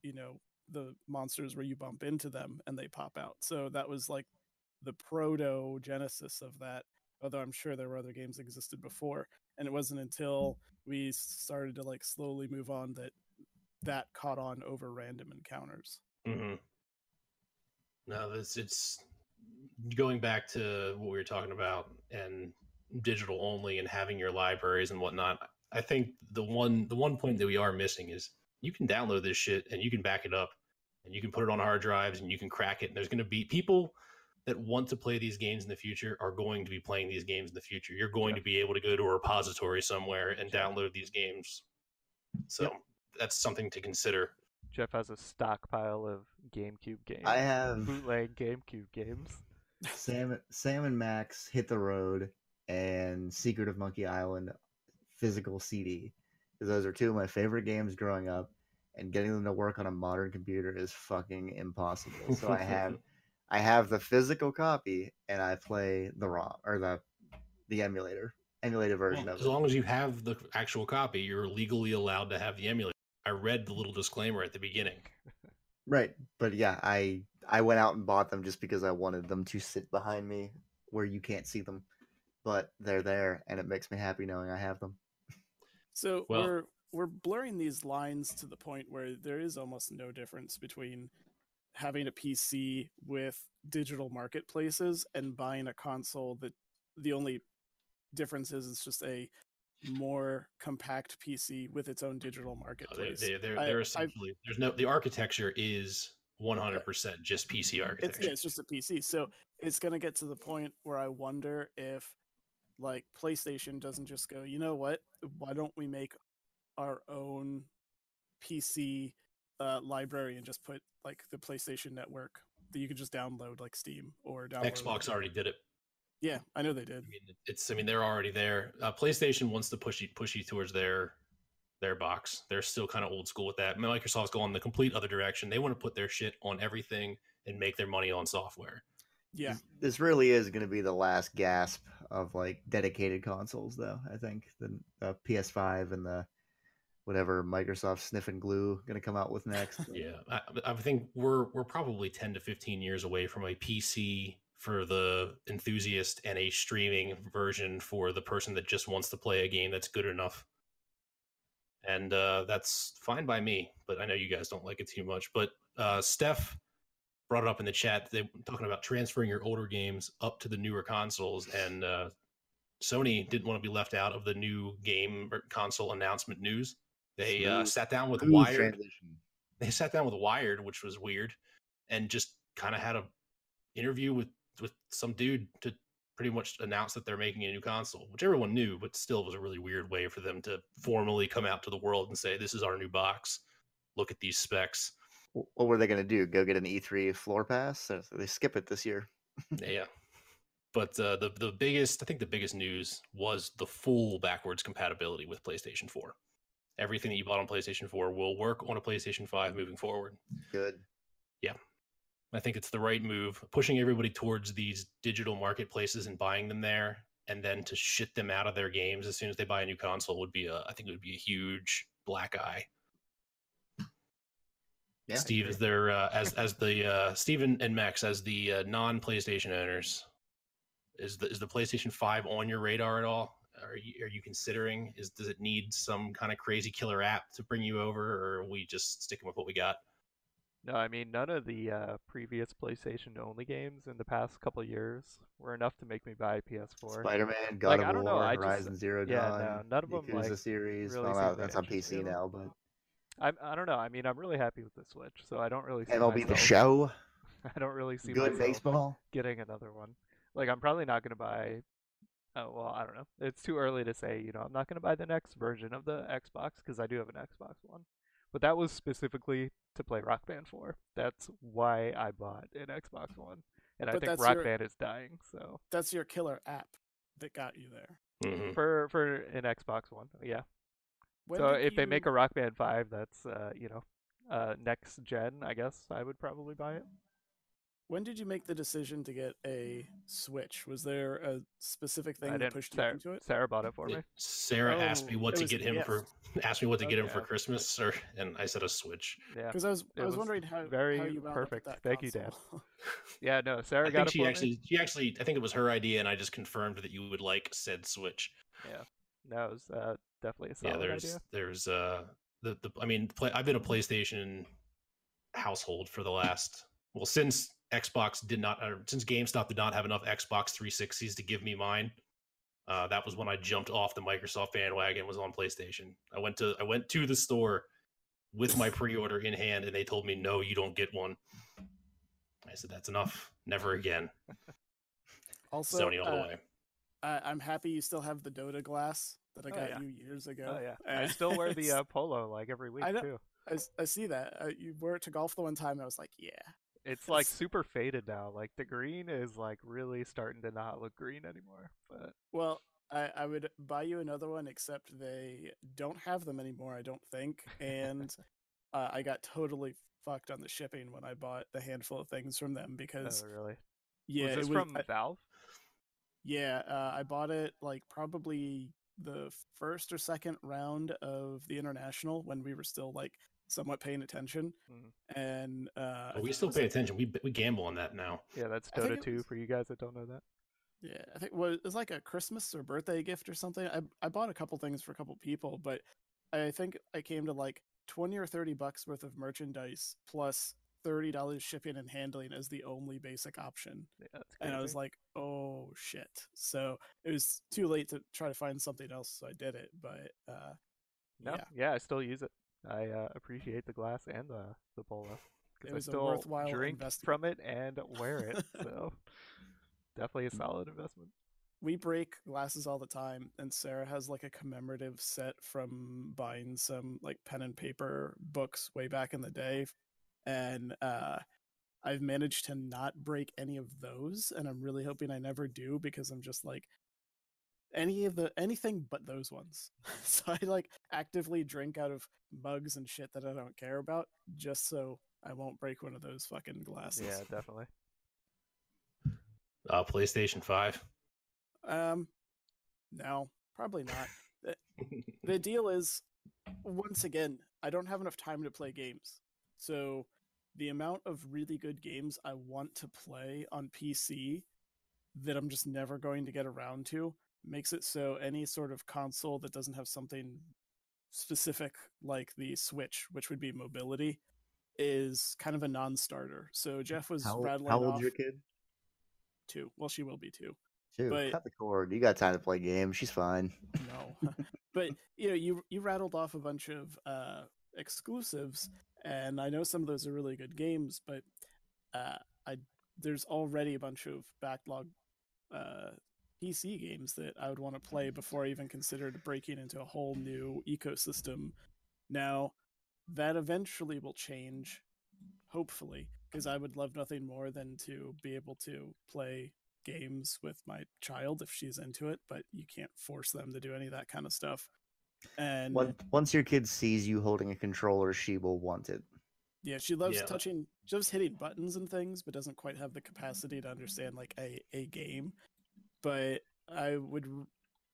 you know, the monsters where you bump into them and they pop out. So that was like the proto genesis of that. Although I'm sure there were other games existed before, and it wasn't until we started to like slowly move on that that caught on over random encounters. hmm No, it's it's going back to what we were talking about and digital only and having your libraries and whatnot. I think the one the one point that we are missing is you can download this shit and you can back it up and you can put it on hard drives and you can crack it and there's going to be people that want to play these games in the future are going to be playing these games in the future. You're going Yeah. to be able to go to a repository somewhere and download these games. So that's something to consider. Jeff has a stockpile of GameCube games. I have bootleg GameCube games. Sam, Sam and Max hit the road and Secret of Monkey Island physical CD because those are two of my favorite games growing up, and getting them to work on a modern computer is fucking impossible. So I have, I have the physical copy, and I play the ROM or the, the emulator, emulated version Well, of as it. As long as you have the actual copy, you're legally allowed to have the emulator. I read the little disclaimer at the beginning. Right, but yeah, I I went out and bought them just because I wanted them to sit behind me where you can't see them, but they're there, and it makes me happy knowing I have them. So Well- we're we're blurring these lines to the point where there is almost no difference between having a PC with digital marketplaces and buying a console that the only difference is it's just a more compact PC with its own digital oh, They, marketplace. they, they're, I- they're I've- essentially there's no the architecture is 100% just PC it's architecture. yeah, it's just a PC. So it's gonna get to the point where I wonder if like PlayStation doesn't just go, you know what? Why don't we make our own PC uh, library and just put like the PlayStation Network that you could just download like Steam or download Xbox already did it. Yeah, I know they did. I mean, it's I mean they're already there. Uh, PlayStation wants to push you push you towards their their box. They're still kind of old school with that. Microsoft's going the complete other direction. They want to put their shit on everything and make their money on software. Yeah, This- This really is going to be the last gasp of like dedicated consoles, though. I think the, the PS5 and the whatever Microsoft sniff and glue going to come out with next. Yeah, I, I think we're we're probably ten to fifteen years away from a PC for the enthusiast and a streaming version for the person that just wants to play a game that's good enough. And uh, that's fine by me, but I know you guys don't like it too much. But uh, Steph brought it up in the chat. They were talking about transferring your older games up to the newer consoles, and uh, Sony didn't want to be left out of the new game or console announcement news. They uh, sat down with Smooth Wired transition. they sat down with Wired, which was weird, and just kind of had a interview with with some dude to pretty much announce that they're making a new console, which everyone knew, but still was a really weird way for them to formally come out to the world and say, "This is our new box. Look at these specs." Wh- What were they going to do? Go get an E3 floor pass? They skip it this year. yeah. But uh, the the biggest, I think, the biggest news was the full backwards compatibility with PlayStation 4. Everything that you bought on PlayStation 4 will work on a PlayStation 5 moving forward. Good. Yeah, I think it's the right move, pushing everybody towards these digital marketplaces and buying them there, and then to shit them out of their games as soon as they buy a new console would be a, I think it would be a huge black eye. Yeah, Steve is there uh, as as the uh, Steven and Max as the uh, non PlayStation owners. Is the is the PlayStation Five on your radar at all? Are you are you considering? Is does it need some kind of crazy killer app to bring you over, or are we just sticking with what we got? No, I mean none of the uh, previous PlayStation only games in the past couple of years were enough to make me buy a PS4. Spider-Man, God Like, of I don't know, War, I just- Horizon Zero yeah, Dawn, no, none of 'em, Yakuza like, series. really well, seem no, to that's on PC now, but I I don't know. I mean, I'm really happy with the Switch, so I don't really see MLB the myself, Show, I don't really see good myself baseball. getting another one. Like I'm probably not gonna buy. Oh well, I don't know. It's too early to say. You know, I'm not gonna buy the next version of the Xbox because I do have an Xbox One. But that was specifically to play Rock Band 4. That's why I bought an Xbox One, and I think Rock your- Band is dying. So That's your killer app that got you there. Mhm. for for an Xbox One, yeah. When so did if they make a Rock Band 5, that's uh you know, uh next gen, I guess I would probably buy it. when did you make the decision to get a Switch? Was there a specific thing I that didn't. pushed you Sarah, into it? Sarah bought it for me. Sarah asked me Oh, what to was get him gift. for asked me what to get him for Christmas, or and I said a Switch. Yeah. Because I was It I was, was wondering how very how you wound up with perfect. that Thank you, Dad. console. Yeah, no, Sarah I got think it she for me. actually she actually I think it was her idea, and I just confirmed that you would like said Switch. Yeah, no, it was uh, definitely a solid yeah, there's idea. there's uh the, the I mean play, I've been a PlayStation household for the last well since Xbox did not or since GameStop did not have enough Xbox 360s to give me mine. Uh, that was when I jumped off the Microsoft bandwagon. and Was on PlayStation. I went to I went to the store with my pre-order in hand, and they told me no, you don't get one. I said that's enough. Never again. Also, Sony all the uh, way. I, I'm happy you still have the Dota glass that I Oh, got yeah. you years ago. Oh yeah, I still wear the uh, polo like every week I know. too. I see that uh, you wore it to golf the one time. And I was like, yeah, It's like super faded now. Like the green is like really starting to not look green anymore. But Well, I, I would buy you another one, except they don't have them anymore, I don't think. And uh, I got totally fucked on the shipping when I bought the handful of things from them because, oh really? yeah, was this it was, from I- Valve? yeah, uh, I bought it like probably the first or second round of the international when we were still like somewhat paying attention. Mhm. And uh, I But we still was, pay like- attention. We we gamble on that now. Yeah, that's Dota it 2 was- for you guys that don't know that. Yeah, I think well, it was like a Christmas or birthday gift or something. I I bought a couple things for a couple people, but I think I came to like twenty or thirty bucks worth of merchandise plus thirty dollars shipping and handling as the only basic option. Yeah, And I was like, oh shit. So it was too late to try to find something else, so I did it. But uh no, yeah, yeah, I still use it. I uh, appreciate the glass and the the because I was a still worthwhile drink investment. from it and wear it. So definitely a solid investment. we break glasses all the time and sarah has like a commemorative set from buying some like pen and paper books way back in the day and uh i've managed to not break any of those and i'm really hoping i never do because i'm just like any of the anything but those ones so i like actively drink out of mugs and shit that i don't care about just so i won't break one of those fucking glasses Yeah, definitely. Uh, PlayStation Five. um no probably not the deal is once again i don't have enough time to play games so the amount of really good games i want to play on pc that i'm just never going to get around to makes it so any sort of console that doesn't have something specific like the switch which would be mobility is kind of a non-starter so jeff was How, rattling how old's off your kid? two well she will be two Two. But- Cut the cord. You got time to play games. She's fine. no but you know you you rattled off a bunch of uh exclusives and i know some of those are really good games but uh i there's already a bunch of backlog uh pc games that i would want to play before i even considered breaking into a whole new ecosystem now that eventually will change hopefully because i would love nothing more than to be able to play games with my child if she's into it, but you can't force them to do any of that kind of stuff. And Once, once your kid sees you holding a controller, she will want it. yeah, she loves Yeah. touching, she loves hitting buttons and things, but doesn't quite have the capacity to understand like a a game. But I would,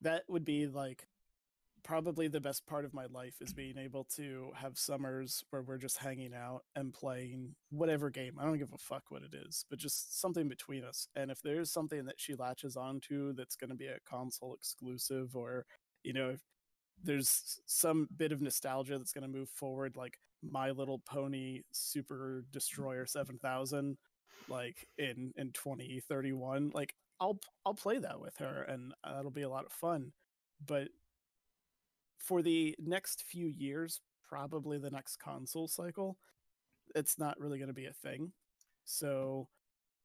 that would be like probably the best part of my life is being able to have summers where we're just hanging out and playing whatever game. I don't give a fuck what it is, but just something between us. And if there's something that she latches onto that's going to be a console exclusive or, you know, if there's some bit of nostalgia that's going to move forward like My Little Pony Super Destroyer 7000 like in in 2031, like I'll I'll play that with her and that'll be a lot of fun. But for the next few years, probably the next console cycle, it's not really going to be a thing. So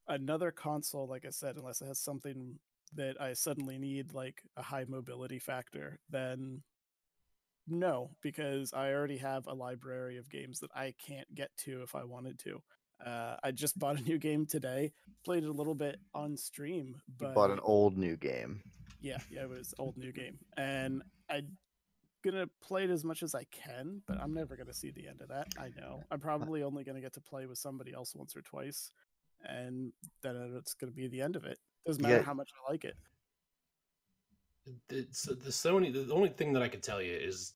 another console, like I said, unless it has something that I suddenly need, like a high mobility factor, then no, because I already have a library of games that I can't get to if I wanted to. Uh, I just bought a new game today, played it a little bit on stream, You but bought an old new game. yeah, yeah, it was old new game, and I'm gonna play it as much as I can, but I'm never gonna see the end of that. I know. I'm probably only gonna get to play with somebody else once or twice, and then it's gonna be the end of it. Doesn't matter Yeah. how much I like it. The, so the Sony. The only thing that I can tell you is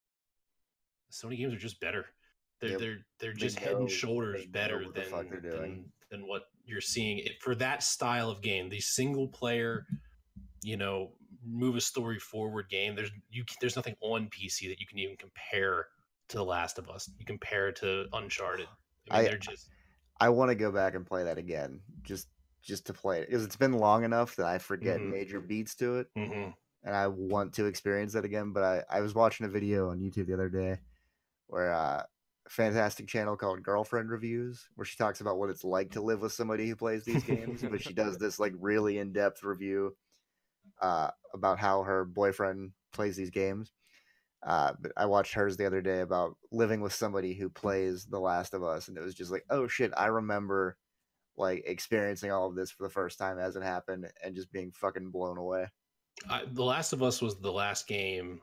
Sony games are just better. They're Yep. they're they're They just head know- and shoulders better the than, than than what you're seeing it for that style of game. The single player, you know, move a story forward game. There's you there's nothing on PC that you can even compare to The Last of Us. You compare it to Uncharted. I mean, I- they're just I want to go back and play that again, just just to play it because it's been long enough that I forget Mhm. major beats to it, mhm. And I want to experience that again. But I I was watching a video on YouTube the other day where uh, fantastic channel called Girlfriend Reviews, where she talks about what it's like to live with somebody who plays these games. but she does this like really in depth review uh, about how her boyfriend plays these games. Uh, but I watched hers the other day about living with somebody who plays The Last of Us, and it was just like, oh shit, I remember like experiencing all of this for the first time as it happened, and just being fucking blown away. I, the Last of Us was the last game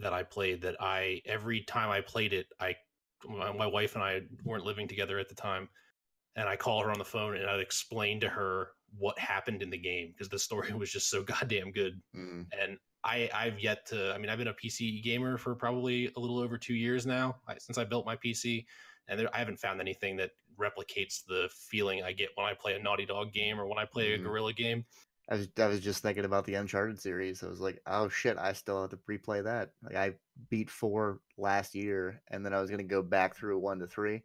that I played that I every time I played it, I my, my wife and I weren't living together at the time, and I called her on the phone and I'd explain to her what happened in the game because the story was just so goddamn good. Mm. And I I've yet to. I mean, I've been a PC gamer for probably a little over two years now I, since I built my PC, and there, I haven't found anything that replicates the feeling I get when I play a Naughty Dog game or when I play Mhm. a Guerrilla game. I was I was just thinking about the Uncharted series. I was like, oh shit, I still have to replay that. Like I beat four last year, and then I was gonna go back through one to three.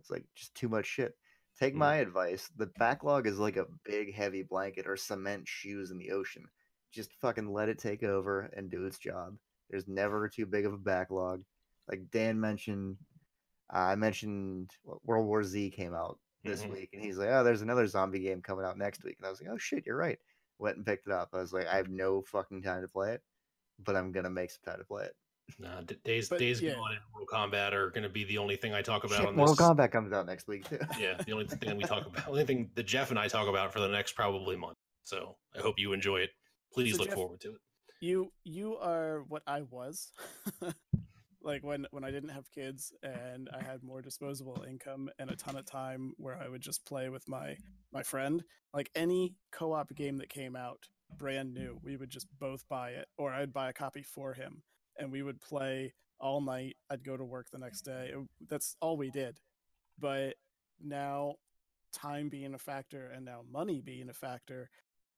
It's like just too much shit. Take Mm. my advice. The backlog is like a big heavy blanket or cement shoes in the ocean. Just fucking let it take over and do its job. There's never too big of a backlog. Like Dan mentioned, uh, I mentioned World War Z came out this Mhm. week, and he's like, "Oh, there's another zombie game coming out next week," and I was like, "Oh shit, you're right." Went and picked it up. I was like, "I have no fucking time to play it, but I'm gonna make some time to play it." Nah, D- Days But, Days yeah. Gone and Mortal Kombat are going to be the only thing I talk about Shit, on Mortal this. Kombat comes out next week too. Yeah, the only thing we talk about, only thing that Jeff and I talk about for the next probably month. So I hope you enjoy it. Please So, look Jeff- forward to it. you you are what I was. like when when I didn't have kids and I had more disposable income and a ton of time where I would just play with my my friend. Like any co-op game that came out brand new, we would just both buy it or I'd buy a copy for him and we would play all night. I'd go to work the next day. That's all we did. But now time being a factor and now money being a factor,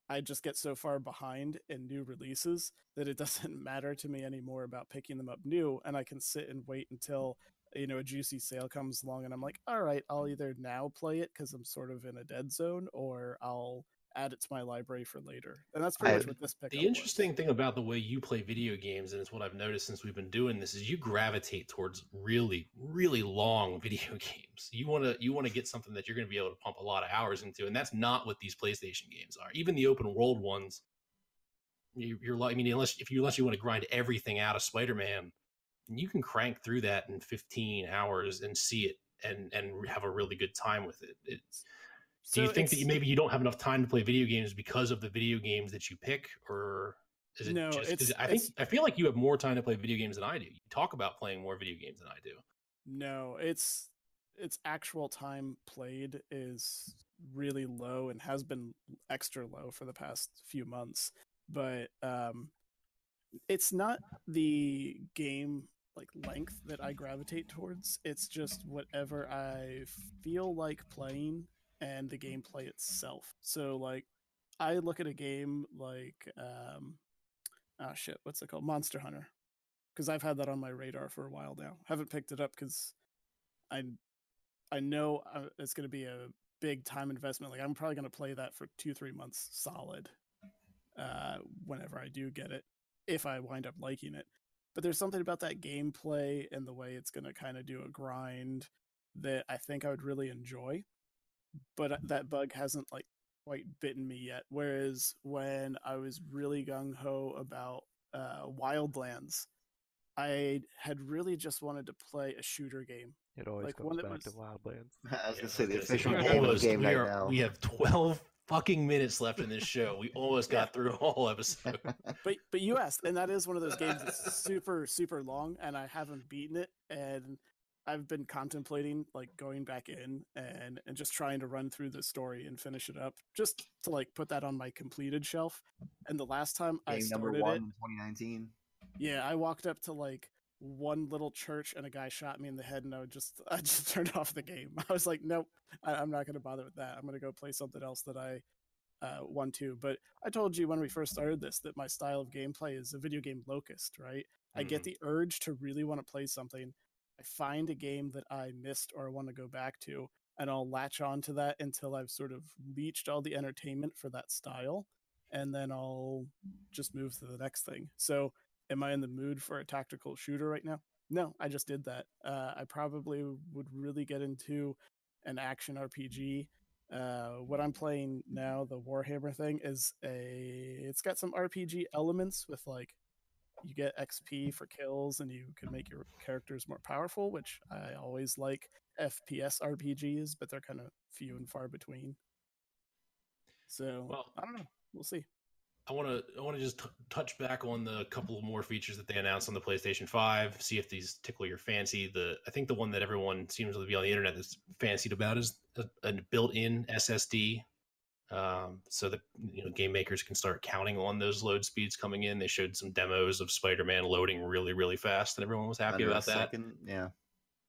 I just get so far behind in new releases that it doesn't matter to me anymore about picking them up new, and I can sit and wait mm. until you know a juicy sale comes along, and I'm like, all right, I'll either now play it because I'm sort of in a dead zone, or I'll add it to my library for later. And that's pretty I- much what this pickup. The was. interesting thing about the way you play video games, and it's what I've noticed since we've been doing this, is you gravitate towards really, really long video games. You want to you want to get something that you're going to be able to pump a lot of hours into, and that's not what these PlayStation games are. Even the open world ones, you, you're like, I mean, unless if you unless you want to grind everything out of Spider-Man, you can crank through that in 15 hours and see it and and have a really good time with it. It's do you think that you, maybe you don't have enough time to play video games because of the video games that you pick, or is it No, just? it's- it- I think I feel like you have more time to play video games than I do. You talk about playing more video games than I do. No, it's its actual time played is really low and has been extra low for the past few months. But um it's not the game like length that I gravitate towards. It's just whatever I feel like playing and the gameplay itself. So like I look at a game like um ah shit, what's it called? Monster Hunter. Because I've had that on my radar for a while now. Haven't picked it up because I I know uh, it's going to be a big time investment. Like I'm probably going to play that for two three months solid. Uh, whenever I do get it, if I wind up liking it. But there's something about that gameplay and the way it's going to kind of do a grind that I think I would really enjoy. But uh, that bug hasn't like quite bitten me yet. Whereas when I was really gung ho about uh, Wildlands, I had really just wanted to play a shooter game. It always Like, comes one that back to was- Wildlands. I was Yeah, gonna say the I was gonna official game of almost- game we night are- now. We have twelve fucking minutes left in this show. We almost got through a whole episode. But but you asked, and that is one of those games that's super super long, and I haven't beaten it, and I've been contemplating like going back in and and just trying to run through the story and finish it up, just to like put that on my completed shelf. And the last time I game number started one it, in 2019. yeah, I walked up to like one little church and a guy shot me in the head and I would just I just turned off the game. I was like, nope, I, I'm not gonna bother with that. I'm gonna go play something else that I uh, want to. But I told you when we first started this that my style of gameplay is a video game locust, right? I get Mhm. the urge to really want to play something. I find a game that I missed or I want to go back to, and I'll latch on to that until I've sort of reached all the entertainment for that style, and then I'll just move to the next thing. So am I in the mood for a tactical shooter right now? No, I just did that. Uh, I probably would really get into an action RPG. Uh, what I'm playing now, the Warhammer thing, is a. It's got some RPG elements with like you get XP for kills and you can make your characters more powerful, which I always like FPS RPGs, but they're kind of few and far between. So Well- I don't know. We'll see. I want to I want to just t- touch back on the couple more features that they announced on the PlayStation 5. See if these tickle your fancy. The I think the one that everyone seems to be on the internet that's fancied about is a, a built-in SSD, um, so that you know game makers can start counting on those load speeds coming in. They showed some demos of Spider-Man loading really really fast, and everyone was happy Under about that. second, Yeah.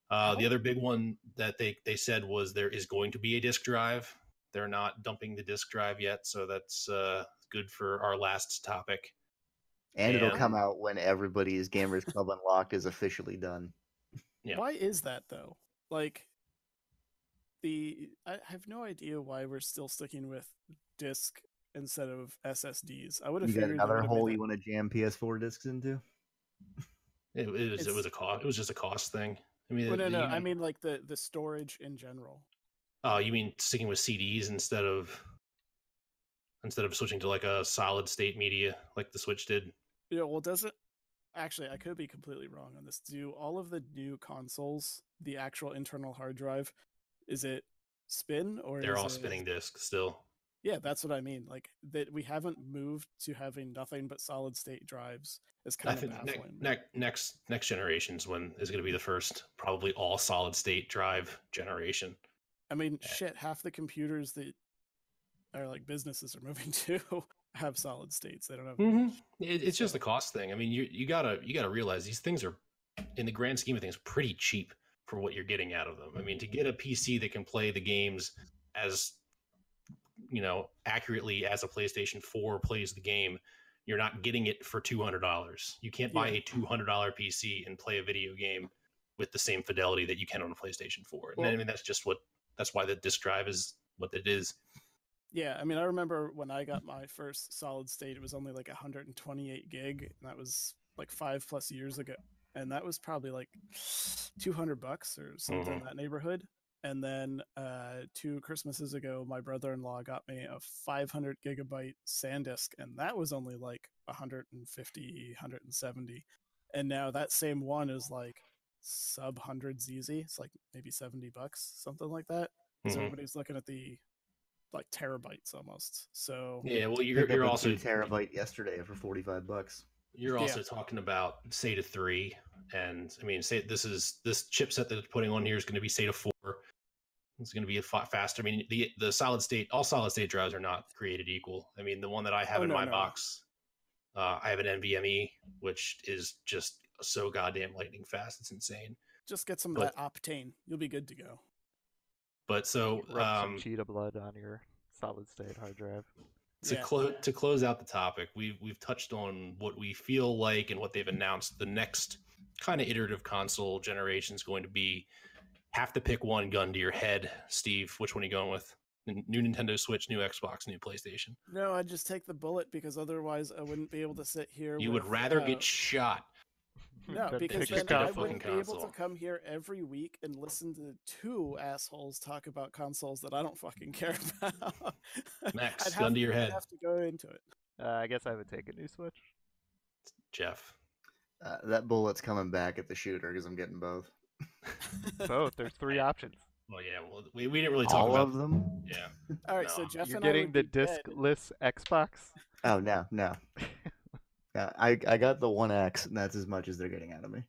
Uh, the other big one that they they said was there is going to be a disk drive. They're not dumping the disk drive yet, so that's uh, good for our last topic. And it'll come out when everybody's Gamers Club Unlocked is officially done. Yeah. Why is that though? Like the I have no idea why we're still sticking with disk instead of SSDs. I would have You figured there another hole you want to jam PS4 discs into? It, it, was, it was a cost. It was just a cost thing. I mean, Well, no, no. you- I mean like the the storage in general. oh, you mean sticking with CDs instead of instead of switching to like a solid state media like the Switch did? Yeah, well, does it? Actually, I could be completely wrong on this. Do all of the new consoles, the actual internal hard drive, is it spin or They're all it- spinning discs still. Yeah, that's what I mean. Like that, we haven't moved to having nothing but solid state drives. Is I kind of think ne- baffling. ne- next next generation's when is going to be the first probably all solid state drive generation. I mean, Yeah. shit, half the computers that are like businesses are moving to have solid states. They don't have. Mm-hmm. It, it's just a cost thing. I mean, you you gotta you gotta realize these things are, in the grand scheme of things, pretty cheap for what you're getting out of them. I mean, to get a PC that can play the games as you know accurately as a PlayStation 4 plays the game, you're not getting it for two hundred dollars. You can't buy Yeah. a two hundred dollar PC and play a video game with the same fidelity that you can on a PlayStation 4. And Well- I mean, that's just what that's why the disk drive is what it is. Yeah, I mean, I remember when I got my first solid state, it was only like 128 gig, and that was like five plus years ago, and that was probably like 200 bucks or something in Mhm. that neighborhood. And then uh, two Christmases ago, my brother-in-law got me a 500 gigabyte SanDisk, and that was only like 150, 170. And now that same one is like sub hundreds easy. It's like maybe 70 bucks, something like that. So Mhm. everybody's looking at the like terabytes almost. So Yeah, well, you're up you're a also terabyte yesterday for forty five bucks. You're Yeah. also talking about SATA three, and I mean, say this is this chipset that it's putting on here is going to be SATA four. It's going to be a fa- faster. I mean, the the solid state, all solid state drives are not created equal. I mean, the one that I have Oh, in no, my no. box, uh, I have an NVMe, which is just so goddamn lightning fast. It's insane. just get some of that Optane. You'll be good to go. But so Rub some um, cheetah blood on your solid state hard drive. To Yeah. close to close out the topic, we've we've touched on what we feel like and what they've announced. The next kind of iterative console generation is going to be. Have to pick one gun to your head, Steve. Which one are you going with? New Nintendo Switch, new Xbox, new PlayStation. No, I'd just take the bullet because otherwise I wouldn't be able to sit here. You would rather uh, get shot. No, because pick then pick I a console. wouldn't be fucking able to come here every week and listen to two assholes talk about consoles that I don't fucking care about. Max, I'd gun have, to your head. I'd have to go into it. Uh, I guess I would take a new Switch. Jeff. Uh, that bullet's coming back at the shooter because I'm getting both. Both. There's three options. Well, yeah. Well, we, we didn't really talk about All about. of them? Yeah. All right, so Jeff You're and I getting would the be dead. discless Xbox. Oh no, no. Yeah, I I got the one X, and that's as much as they're getting out of me.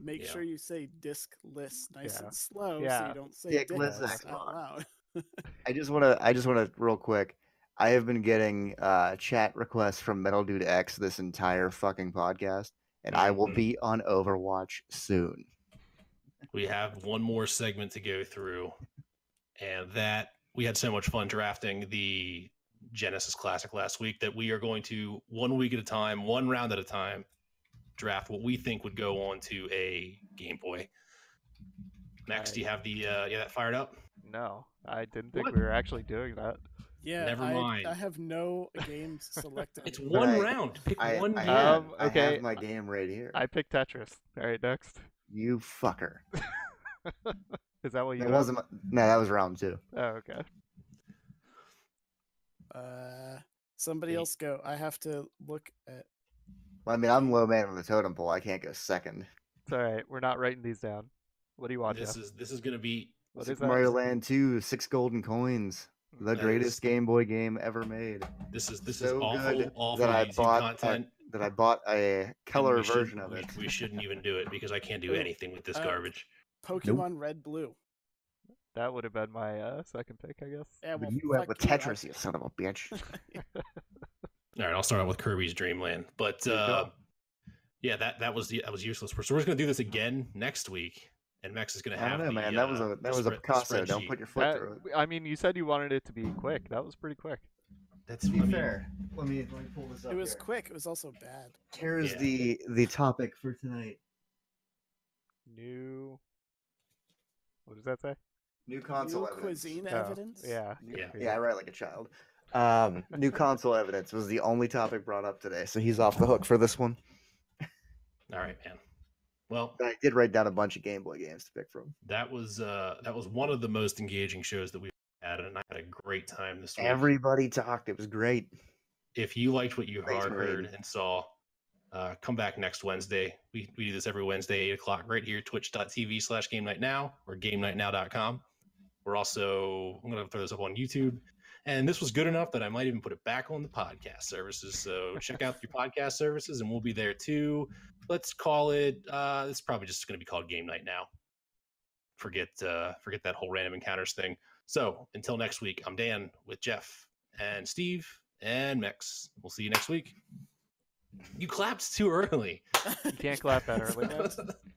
Make Yeah. sure you say disc list nice Yeah. and slow so you don't say Dickless dickless Xbox. out loud. I just want to. I just want to real quick. I have been getting uh, chat requests from Metal Dude X this entire fucking podcast, and I will Mhm. be on Overwatch soon. we have one more segment to go through and that we had so much fun drafting the genesis classic last week that we are going to one week at a time one round at a time draft what we think would go on to a game boy next do you have the uh yeah that fired up No, I didn't think What? we were actually doing that. Yeah, Never I, mind. I have no games selected. it's one I- round pick I, one I, game have, Um, I have my game right here. I picked Tetris. All right, next. You fucker. Is that what you? That wasn't. my- No, that was round two. Oh, okay. Uh, somebody Hey. else go. I have to look at. I mean, I'm low man on the totem pole. I can't go second. It's all right. We're not writing these down. What do you want? This Jeff? is this is gonna be What is Super that? Mario Land 2, six golden coins. The That is- greatest Game Boy game ever made. this is this is So awful good awful that I YouTube bought a- That I bought a color version of we- it. We, shouldn't even do it because I can't do anything with this Uh, garbage. Pokemon Red Blue. That would have been my uh, second pick, I guess. Yeah, well, you went fuck with you, I- Tetris, you son of a bitch. All right, I'll start out with Kirby's Dream Land, but There you go. uh, yeah, that that was the, that was useless. So we're just gonna do this again next week, and Max is gonna I have. don't know, the, man. That was uh, a the that was a spread- Picasso. Don't put your foot That- through it. I mean, you said you wanted it to be quick. That was pretty quick. That's To be I mean, fair, let me let me pull this up. It was here. quick. It was also bad. Here is Yeah. the the topic for tonight. New. What does that say? New console New evidence. cuisine Oh, evidence. Yeah. Yeah. Yeah, I write like a child. Um, new console evidence was the only topic brought up today, so he's off the hook for this one. All right, man. Well, I did write down a bunch of Game Boy games to pick from. that was uh that was one of the most engaging shows that we've had, and I had a great time this week. Everybody talked. It was great. if you liked what you Thanks, heard, Marie. heard and saw, uh, come back next Wednesday. We, we do this every Wednesday, 8 o'clock, right here, twitch.tv slash game night now or game night now.com. We're also, I'm going to throw this up on YouTube. And this was good enough that I might even put it back on the podcast services. So check out your podcast services and we'll be there too. Let's call it, uh, it's probably just going to be called Game Night Now. Forget, uh, forget that whole random encounters thing. So until next week, I'm Dan with Jeff and Steve and Mex. We'll see you next week. You clapped too early. You can't clap that early.